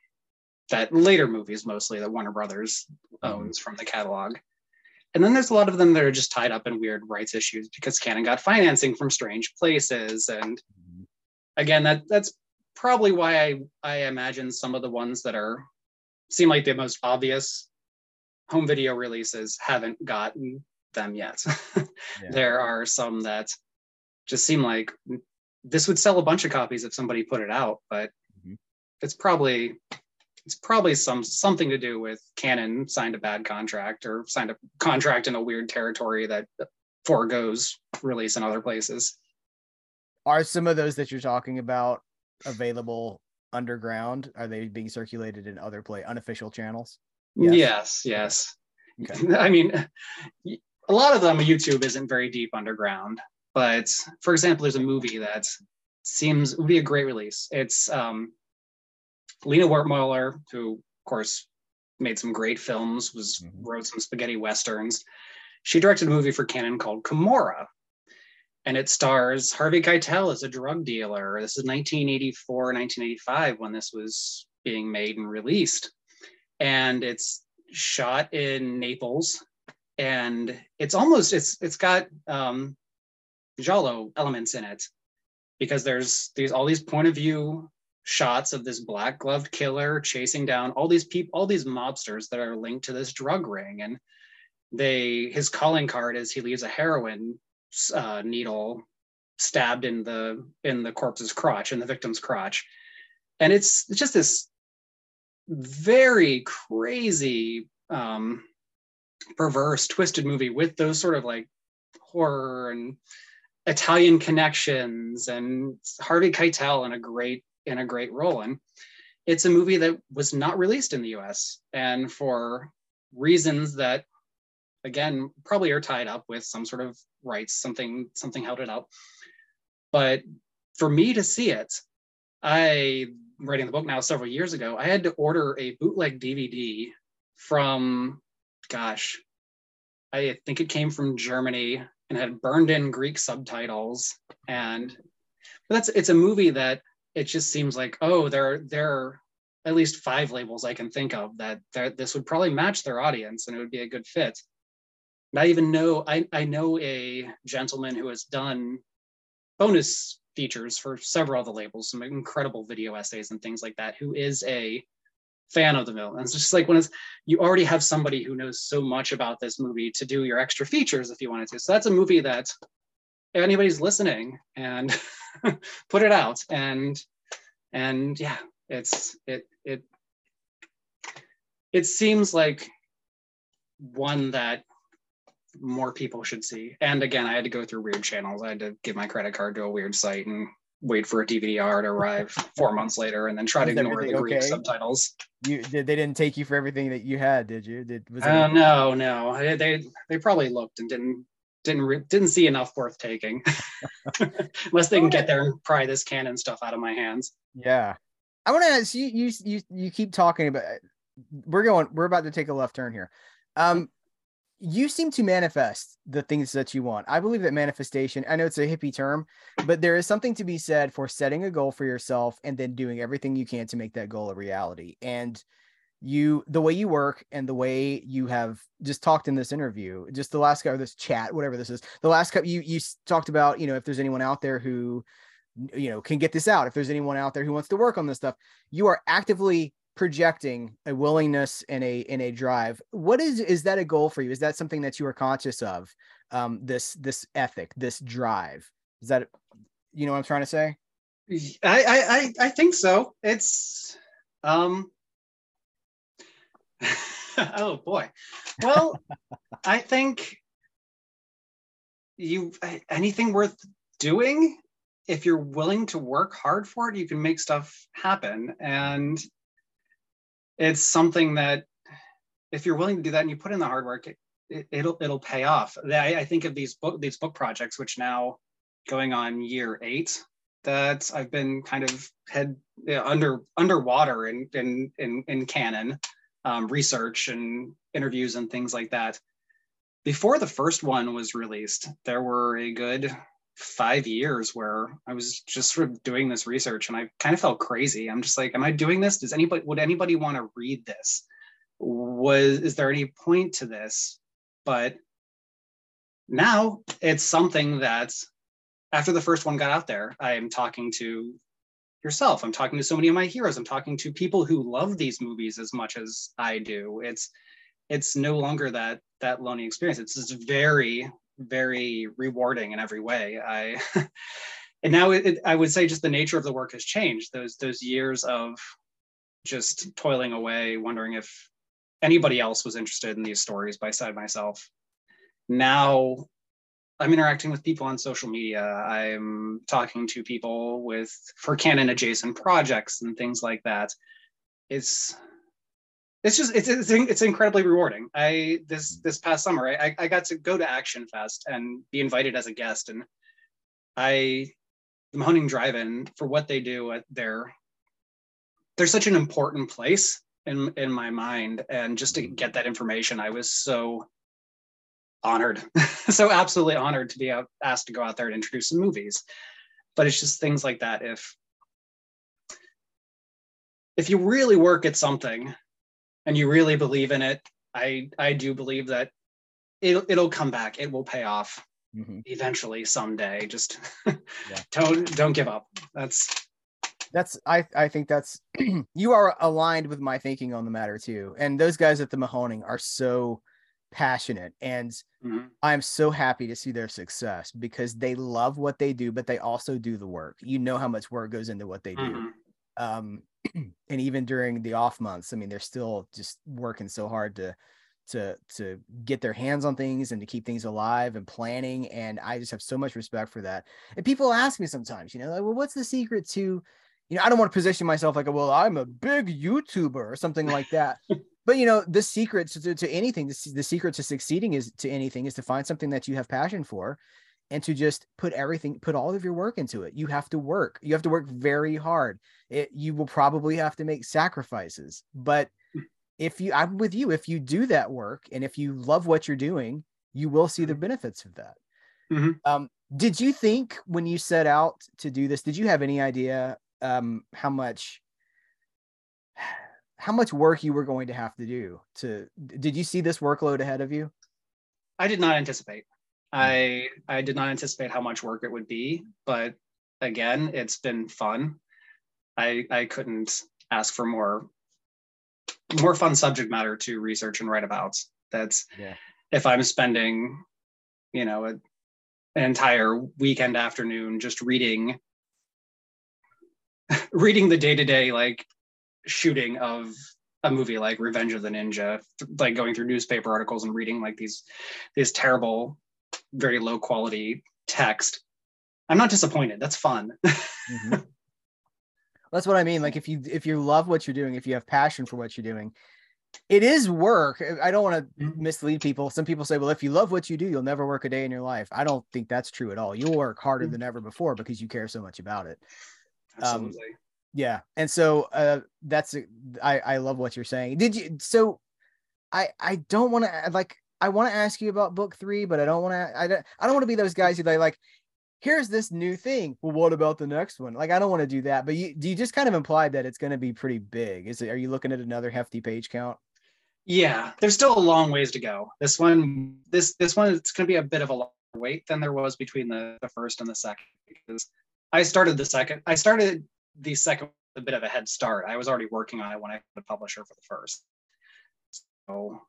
that later movies mostly that Warner Brothers owns from the catalog. And then there's a lot of them that are just tied up in weird rights issues because Cannon got financing from strange places. And Mhm. again, that that's probably why I I imagine some of the ones that are seem like the most obvious home video releases haven't gotten them yet. Yeah. There are some that just seem like this would sell a bunch of copies if somebody put it out, but Mhm. it's probably it's probably some something to do with Cannon signed a bad contract or signed a contract in a weird territory that foregoes release in other places. Are some of those that you're talking about available underground? Are they being circulated in other play unofficial channels? Yes. Yes, yes. Okay. I mean, a lot of them YouTube isn't very deep underground, but for example, there's a movie that seems would be a great release. It's um, Lina Wertmüller, who of course made some great films, was Mhm. wrote some spaghetti westerns. She directed a movie for Cannon called Camorra, and it stars Harvey Keitel as a drug dealer. This is 1984, 1985 when this was being made and released, and it's shot in Naples, and it's almost it's it's got um, giallo elements in it because there's these all these point of view shots of this black gloved killer chasing down all these people all these mobsters that are linked to this drug ring. And they his calling card is he leaves a heroin uh, needle stabbed in the in the corpse's crotch in the victim's crotch. And it's, it's just this very crazy um perverse twisted movie with those sort of like horror and italian connections and harvey keitel in a great in a great role. And it's a movie that was not released in the us and for reasons that again probably are tied up with some sort of rights something something held it up. But for me to see it i writing the book now several years ago i had to order a bootleg dvd from gosh i think it came from germany and had burned in greek subtitles. And but that's it's a movie that it just seems like oh there there are at least five labels i can think of that, this would probably match their audience and it would be a good fit. And I even know I, I know a gentleman who has done bonus features for several of the labels, some incredible video essays and things like that, who is a fan of the mill. And it's just like when it's you already have somebody who knows so much about this movie to do your extra features if you wanted to. So that's a movie that if anybody's listening and put it out and and yeah, it's it it it seems like one that more people should see. And again, I had to go through weird channels. I had to give my credit card to a weird site and wait for a DVD to arrive four months later, and then try to ignore the Greek subtitles. You did they didn't take you for everything that you had, did you? Did was uh, no, no. They they probably looked and didn't didn't re- didn't see enough worth taking, unless they can get there and pry this Cannon stuff out of my hands. Yeah, I want to ask you. You you you keep talking about. We're going. We're about to take a left turn here. Um, you seem to manifest the things that you want. I believe that manifestation, I know it's a hippie term, but there is something to be said for setting a goal for yourself and then doing everything you can to make that goal a reality. And you, the way you work and the way you have just talked in this interview, just the last or this chat, whatever this is, the last couple, you, you talked about, you know, if there's anyone out there who, you know, can get this out, if there's anyone out there who wants to work on this stuff, you are actively projecting a willingness and a in a drive. What is is that a goal for you? Is that something that you are conscious of? Um this this ethic this drive? Is that you know what i'm trying to say? I i i think so. It's um oh boy. Well i think you anything worth doing if you're willing to work hard for it you can make stuff happen. And it's something that if you're willing to do that and you put in the hard work, it, will it'll, it'll pay off. I, I think of these book these book projects, which now going on year eight, that I've been kind of head you know, under underwater in in in, in Cannon um, research and interviews and things like that. Before the first one was released, there were a good five years where I was just sort of doing this research and I kind of felt crazy. I'm just like, am I doing this? Does anybody would anybody want to read this? Was is there any point to this? But now it's something that after the first one got out there, I am talking to yourself. I'm talking to so many of my heroes. I'm talking to people who love these movies as much as I do. It's it's no longer that that lonely experience. It's just very very rewarding in every way. I and now it, I would say just the nature of the work has changed. Those those years of just toiling away, wondering if anybody else was interested in these stories beside myself. Now I'm interacting with people on social media. I'm talking to people with for Cannon adjacent projects and things like that. It's it's just it's, it's it's incredibly rewarding. I this mm. this past summer I I got to go to Action Fest and be invited as a guest, and I the Mahoning Drive-In for what they do uh, at their they're such an important place in in my mind, and just to mm. get that information, I was so honored, so absolutely honored to be asked to go out there and introduce some movies. But it's just things like that. If if you really work at something and you really believe in it, I I do believe that it'll it'll come back. It will pay off. mm-hmm. eventually someday. Just yeah. don't don't give up. That's that's I I think that's you are aligned with my thinking on the matter too. And those guys at the Mahoning are so passionate and mm-hmm. I'm so happy to see their success because they love what they do, but they also do the work. You know how much work goes into what they do. Mm-hmm. Um, and even during the off months, I mean, they're still just working so hard to to to get their hands on things and to keep things alive and planning. And I just have so much respect for that. And people ask me sometimes, you know, like, well, what's the secret to you know, I don't want to position myself like, well, I'm a big YouTuber or something like that. but you know, the secret to, to anything, the, the secret to succeeding is to anything is to find something that you have passion for and to just put everything, put all of your work into it. You have to work. You have to work very hard. It, you will probably have to make sacrifices, but if you, I'm with you, if you do that work and if you love what you're doing, you will see the benefits of that. Mm-hmm. Um, did you think when you set out to do this, did you have any idea um, how much how much work you were going to have to do to did you see this workload ahead of you i did not anticipate. I i did not anticipate how much work it would be but again it's been fun. I i couldn't ask for more more fun subject matter to research and write about. That's yeah. if i'm spending you know a, an entire weekend afternoon just reading reading the day to day like shooting of a movie like Revenge of the Ninja, like going through newspaper articles and reading like these these terrible, very low quality text. I'm not disappointed. That's fun. mm-hmm. That's what I mean. Like if you if you love what you're doing, if you have passion for what you're doing, it is work. I don't want to mm-hmm. mislead people. Some people say, well, if you love what you do, you'll never work a day in your life. I don't think that's true at all. You'll work harder mm-hmm. than ever before because you care so much about it. Um, Absolutely. Um, yeah, and so uh, that's I I love what you're saying. Did you so? I I don't want to like I want to ask you about book three, but I don't want to I don't I don't want to be those guys who they like. Here's this new thing. Well, what about the next one? Like, I don't want to do that. But you do you just kind of implied that it's going to be pretty big? Is it? Are you looking at another hefty page count? Yeah, there's still a long ways to go. This one, this this one, it's going to be a bit of a longer wait than there was between the, the first and the second because I started the second. I started the second a bit of a head start. I was already working on it when I was a publisher for the first. So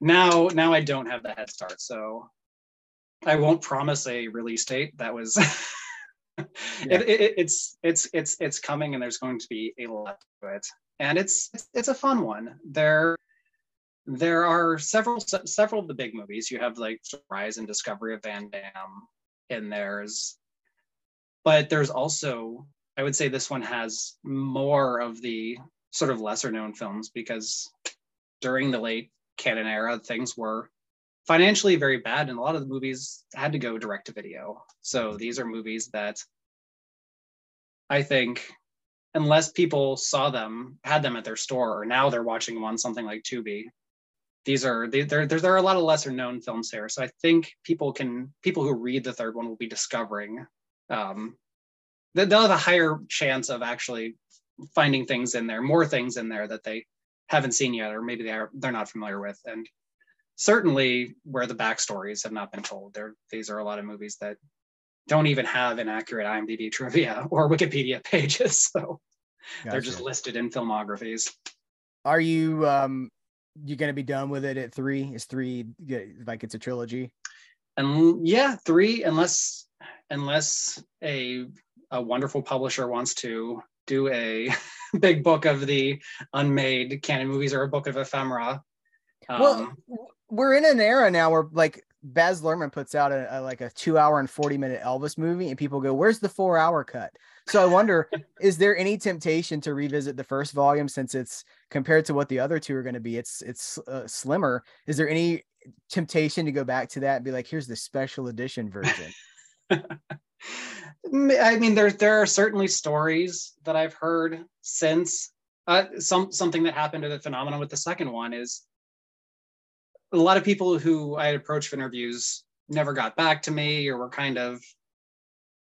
now, now I don't have the head start. So I won't promise a release date. That was. yeah. it, it, it's it's it's it's coming, and there's going to be a lot to it, and it's it's, it's a fun one. There there are several several of the big movies. You have like Rise and Discovery of Van Damme in theirs, but there's also I would say this one has more of the sort of lesser known films because during the late Cannon era, things were financially very bad, and a lot of the movies had to go direct to video. So these are movies that I think, unless people saw them, had them at their store, or now they're watching them on something like Tubi, these are there. There are a lot of lesser known films here. So I think people can people who read the third one will be discovering um, they'll have a higher chance of actually finding things in there, more things in there that they haven't seen yet, or maybe they are they're not familiar with. And certainly where the backstories have not been told. There, these are a lot of movies that don't even have an accurate IMDb trivia or Wikipedia pages. So gotcha. they're just listed in filmographies. Are you um you gonna be done with it at three? Is three like it's a trilogy? And yeah, three, unless unless a a wonderful publisher wants to do a big book of the unmade Cannon movies or a book of ephemera. Um, well, we're in an era now where like Baz Luhrmann puts out a, a, like a two hour and 40 minute Elvis movie and people go, where's the four hour cut? So I wonder, is there any temptation to revisit the first volume since it's compared to what the other two are going to be? It's, it's uh, slimmer. Is there any temptation to go back to that and be like, here's the special edition version? I mean, there there are certainly stories that I've heard since. Uh, some something that happened to the phenomenon with the second one is a lot of people who I had approached for interviews never got back to me or were kind of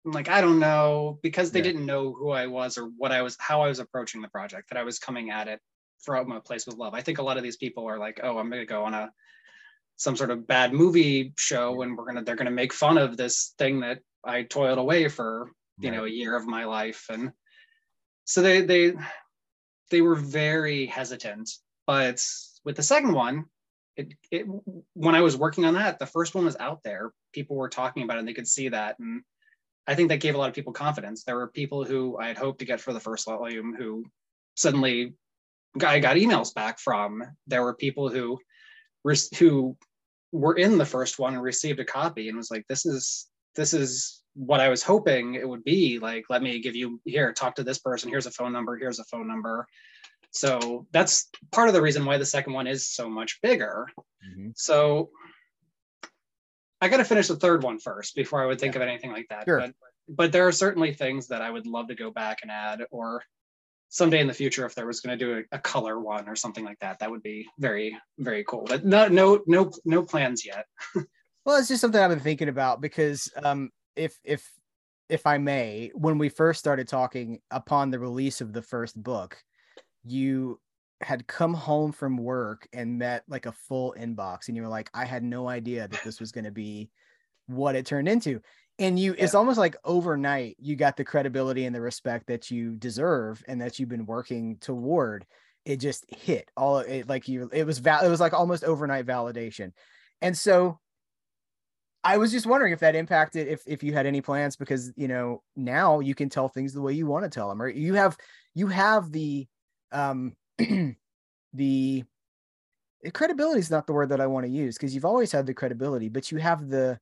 like I don't know because they yeah. didn't know who I was or what I was how I was approaching the project that I was coming at it from a place with love. I think a lot of these people are like, oh, I'm going to go on a some sort of bad movie show and we're gonna they're gonna make fun of this thing that I toiled away for you Right. know a year of my life. And so they they they were very hesitant. But with the second one it, it when I was working on that the first one was out there. People were talking about it and they could see that. And I think that gave a lot of people confidence. There were people who I had hoped to get for the first volume who suddenly I got emails back from. There were people who who were in the first one and received a copy and was like this is this is what I was hoping it would be. Like let me give you here talk to this person. Here's a phone number. Here's a phone number. So that's part of the reason why the second one is so much bigger. Mhm. so I got to finish the third one first before I would think of anything like that. Sure. but but there are certainly things that I would love to go back and add or someday in the future if there was going to do a, a color one or something like that that would be very very cool but no no no no plans yet Well, it's just something I've been thinking about because um, if if if I may, when we first started talking upon the release of the first book, you had come home from work and met like a full inbox, and you were like, "I had no idea that this was going to be what it turned into." And you, it's almost like overnight, you got the credibility and the respect that you deserve and that you've been working toward. It just hit all it like you. It was val- It was like almost overnight validation, and so I was just wondering if that impacted if if you had any plans because you know now you can tell things the way you want to tell them or you have you have the um the credibility is not the word that I want to use because you've always had the credibility but you have the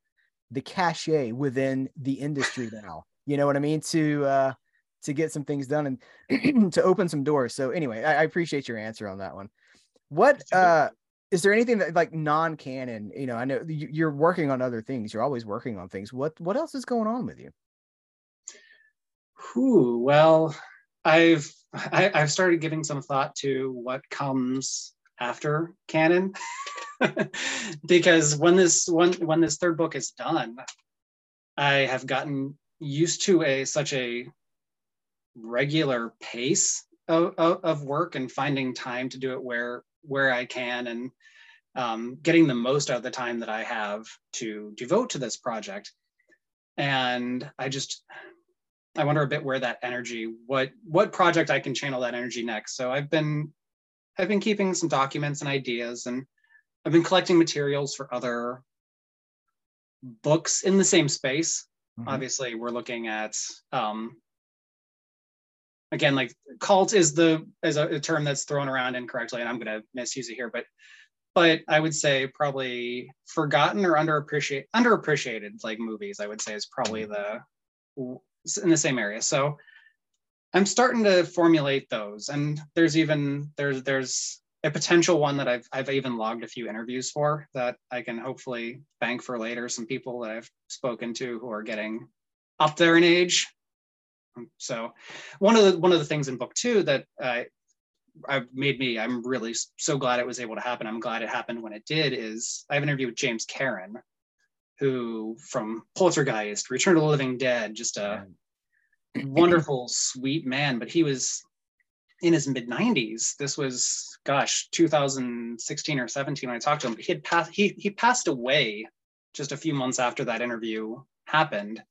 the cachet within the industry now. You know what I mean? To uh to get some things done and to open some doors. So anyway I, I appreciate your answer on that one. What uh is there anything that like non-Cannon you know i know you- you're working on other things. You're always working on things. What what else is going on with you? Whew, well i've I, i've started giving some thought to what comes after Cannon. Because when this when when this third book is done i have gotten used to a such a regular pace of, of, of work and finding time to do it where where i can and um, getting the most out of the time that i have to devote to this project. And i just i wonder a bit where that energy what what project i can channel that energy next. So i've been i've been keeping some documents and ideas and i've been collecting materials for other books in the same space. Mhm. obviously we're looking at um again like cult is the is a, a term that's thrown around incorrectly and i'm going to misuse it here but but i would say probably forgotten or underappreciated underappreciated like movies i would say is probably the in the same area. So i'm starting to formulate those and there's even there's there's a potential one that I've I've even logged a few interviews for that I can hopefully bank for later. Some people that I've spoken to who are getting up there in age. Um, So one of the one of the things in book two that uh, I've made me I'm really so glad it was able to happen. I'm glad it happened when it did. Is I have an interview with James Karen, who from Poltergeist, Return to the Living Dead, just a wonderful, sweet man. But he was in his mid 90s. This was, gosh, 2016 or 17 when I talked to him. He had passed. He he passed away just a few months after that interview happened.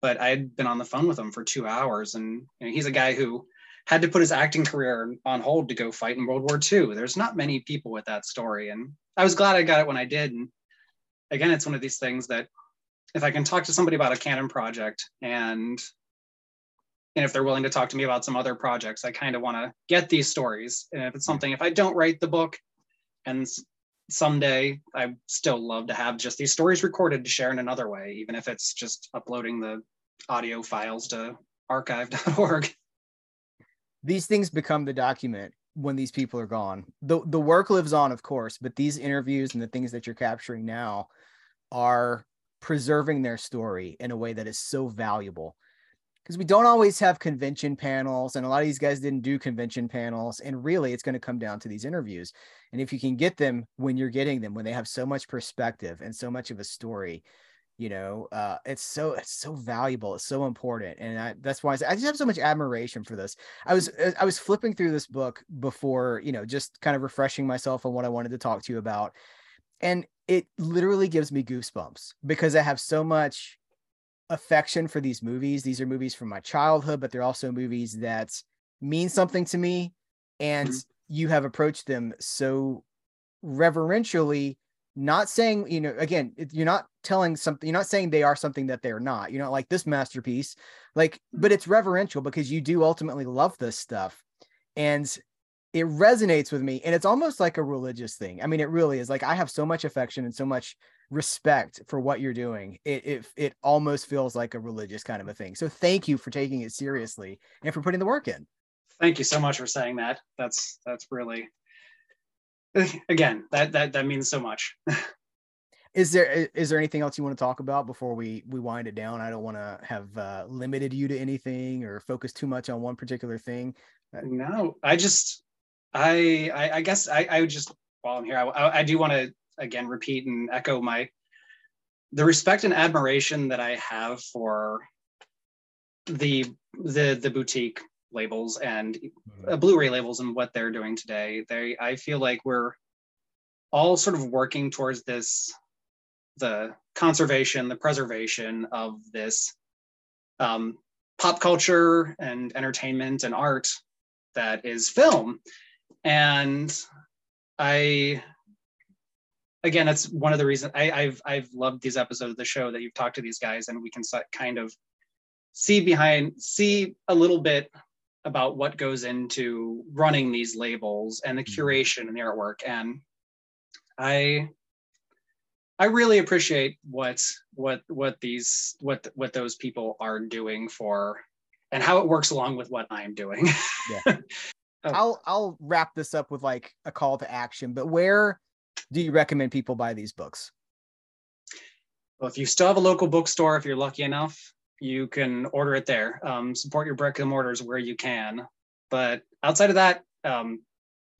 But I had been on the phone with him for two hours, and you know, he's a guy who had to put his acting career on hold to go fight in World War II. There's not many people with that story, and I was glad I got it when I did. And again, it's one of these things that if I can talk to somebody about a Cannon project and and if they're willing to talk to me about some other projects, I kind of want to get these stories. And if it's something, if I don't write the book, and someday I still love to have just these stories recorded to share in another way, even if it's just uploading the audio files to archive.org. these things become the document when these people are gone. The the work lives on, of course, but these interviews and the things that you're capturing now are preserving their story in a way that is so valuable. Because we don't always have convention panels, and a lot of these guys didn't do convention panels. And really, it's going to come down to these interviews. And if you can get them when you're getting them, when they have so much perspective and so much of a story, you know uh it's so it's so valuable it's so important and I, that's why I, say, I just have so much admiration for this i was uh, i was flipping through this book before you know just kind of refreshing myself on what i wanted to talk to you about and it literally gives me goosebumps because I have so much affection for these movies. These are movies from my childhood, but they're also movies that mean something to me. And mm-hmm. you have approached them so reverentially, not saying, you know, again, you're not telling something, you're not saying they are something that they're not. You're not like this masterpiece, like, but it's reverential because you do ultimately love this stuff. And it resonates with me and it's almost like a religious thing i mean it really is like i have so much affection and so much respect for what you're doing it it, it almost feels like a religious kind of a thing. So thank you for taking it seriously and for putting the work in. Thank you so much for saying that. That's that's really again that that that means so much. Is there is there anything else you want to talk about before we we wind it down? I don't want to have uh, limited you to anything or focus too much on one particular thing. No i just I, I, I guess I, I would just while I'm here, I, I do want to again repeat and echo my the respect and admiration that I have for the the the boutique labels and uh, Blu-ray labels and what they're doing today. They I feel like we're all sort of working towards this the conservation, the preservation of this um, pop culture and entertainment and art that is film and I again, it's one of the reasons I, have I've loved these episodes of the show that you've talked to these guys, and we can kind of see behind, see a little bit about what goes into running these labels and the mm-hmm. curation and the artwork. And I, I really appreciate what what what these what what those people are doing for, and how it works along with what I'm doing. Yeah. Oh. I'll I'll wrap this up with like a call to action. But where do you recommend people buy these books? Well, if you still have a local bookstore, if you're lucky enough, you can order it there. Um, support your brick and mortars where you can. But outside of that, um,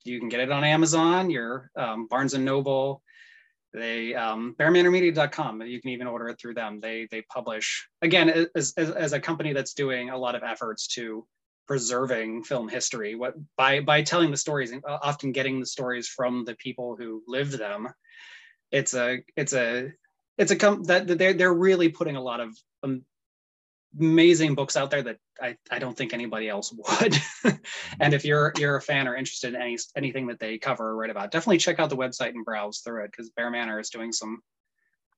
you can get it on Amazon, your um, Barnes and Noble, they um. You can even order it through them. They they publish again as, as, as a company that's doing a lot of efforts to preserving film history what by by telling the stories and uh, often getting the stories from the people who lived them it's a it's a it's a com- that they're they're really putting a lot of amazing books out there that I, I don't think anybody else would. and if you're you're a fan or interested in any anything that they cover or write about, definitely check out the website and browse through it because BearManor is doing some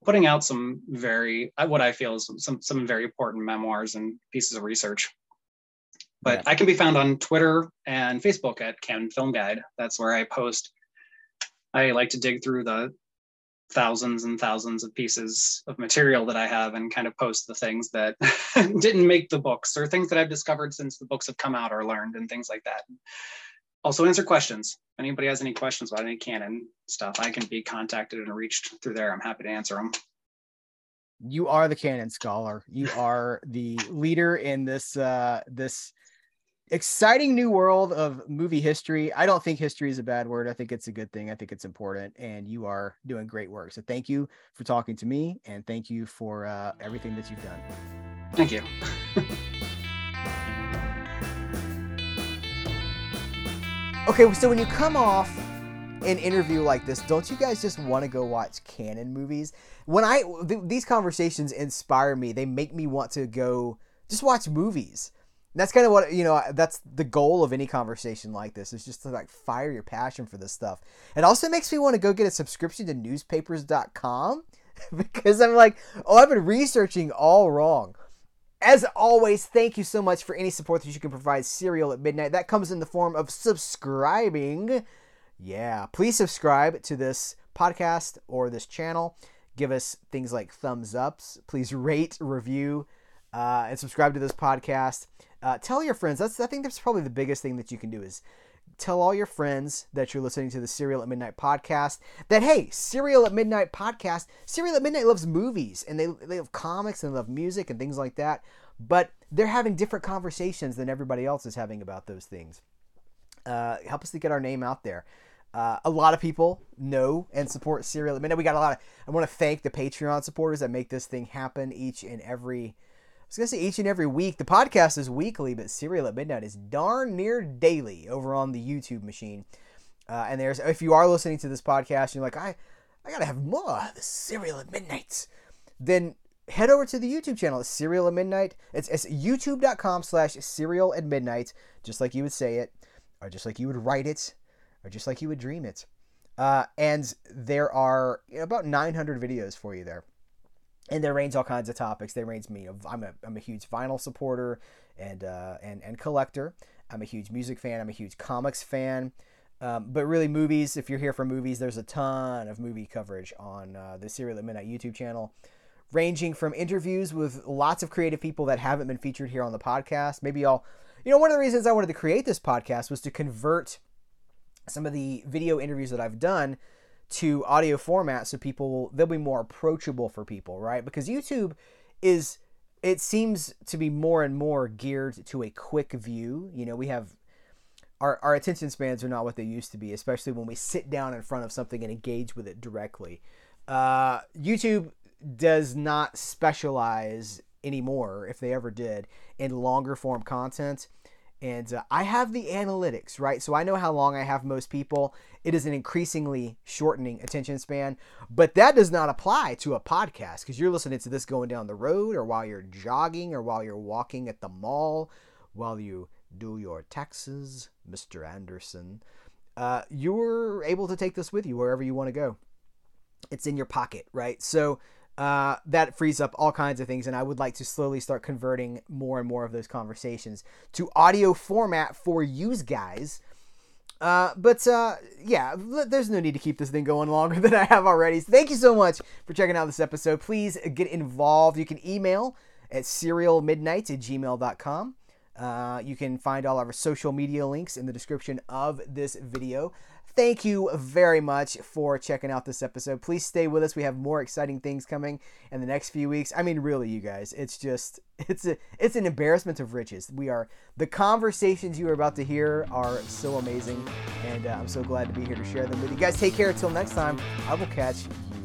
putting out some very what I feel is some, some very important memoirs and pieces of research. But yeah. I can be found on Twitter and Facebook at Cannon Film Guide. That's where I post. I like to dig through the thousands and thousands of pieces of material that I have and kind of post the things that didn't make the books or things that I've discovered since the books have come out or learned and things like that. Also answer questions. If anybody has any questions about any Cannon stuff, I can be contacted and reached through there. I'm happy to answer them. You are the Cannon scholar. You are the leader in this uh this exciting new world of movie history. I don't think history is a bad word. I think it's a good thing. I think it's important, and you are doing great work. So thank you for talking to me, and thank you for uh, everything that you've done. Thank you. okay, so when you come off an interview like this, don't you guys just want to go watch Cannon movies? When I th- these conversations inspire me, they make me want to go just watch movies that's kind of what you know that's the goal of any conversation like this is just to like fire your passion for this stuff. It also makes me want to go get a subscription to newspapers.com because i'm like oh i've been researching all wrong. As always thank you so much for any support that you can provide Cereal at Midnight. That comes in the form of subscribing. Yeah please subscribe to this podcast or this channel. Give us things like thumbs ups. Please rate review uh, and subscribe to this podcast uh, tell your friends. That's I think that's probably the biggest thing that you can do is tell all your friends that you're listening to the Cereal at Midnight podcast. That hey, Cereal at Midnight podcast. Cereal at Midnight loves movies and they they love comics and they love music and things like that. But they're having different conversations than everybody else is having about those things. Uh, help us to get our name out there. Uh, a lot of people know and support Cereal at Midnight. We got a lot of. I want to thank the Patreon supporters that make this thing happen each and every was gonna say each and every week. The podcast is weekly, but Cereal at Midnight is darn near daily over on the YouTube machine. Uh, and there's if you are listening to this podcast, and you're like, I, I gotta have more. of The Cereal at Midnight. Then head over to the YouTube channel. It's Cereal at Midnight. It's, it's youtube.com slash Cereal at Midnight, just like you would say it, or just like you would write it, or just like you would dream it. Uh, and there are about 900 videos for you there. And they range all kinds of topics. They range me. I'm a, I'm a huge vinyl supporter and, uh, and, and collector. I'm a huge music fan. I'm a huge comics fan. Um, but really, movies, if you're here for movies, there's a ton of movie coverage on uh, the Cereal at Midnight YouTube channel, ranging from interviews with lots of creative people that haven't been featured here on the podcast. Maybe I'll, you know, one of the reasons I wanted to create this podcast was to convert some of the video interviews that I've done to audio format so people they'll be more approachable for people, right? Because YouTube is it seems to be more and more geared to a quick view. You know, we have our, our attention spans are not what they used to be, especially when we sit down in front of something and engage with it directly. Uh, YouTube does not specialize anymore, if they ever did, in longer form content. And uh, I have the analytics, right? So I know how long I have most people. It is an increasingly shortening attention span, but that does not apply to a podcast because you're listening to this going down the road or while you're jogging or while you're walking at the mall, while you do your taxes, Mr. Anderson. Uh, you're able to take this with you wherever you want to go. It's in your pocket, right? So uh, that frees up all kinds of things. And I would like to slowly start converting more and more of those conversations to audio format for you guys. Uh, but uh, yeah, there's no need to keep this thing going longer than I have already. So thank you so much for checking out this episode. Please get involved. You can email at cerealmidnight at gmail.com. Uh, you can find all our social media links in the description of this video. Thank you very much for checking out this episode. Please stay with us. We have more exciting things coming in the next few weeks. I mean, really, you guys, it's just it's a it's an embarrassment of riches. We are the conversations you are about to hear are so amazing, and uh, I'm so glad to be here to share them with you guys. Take care until next time. I will catch you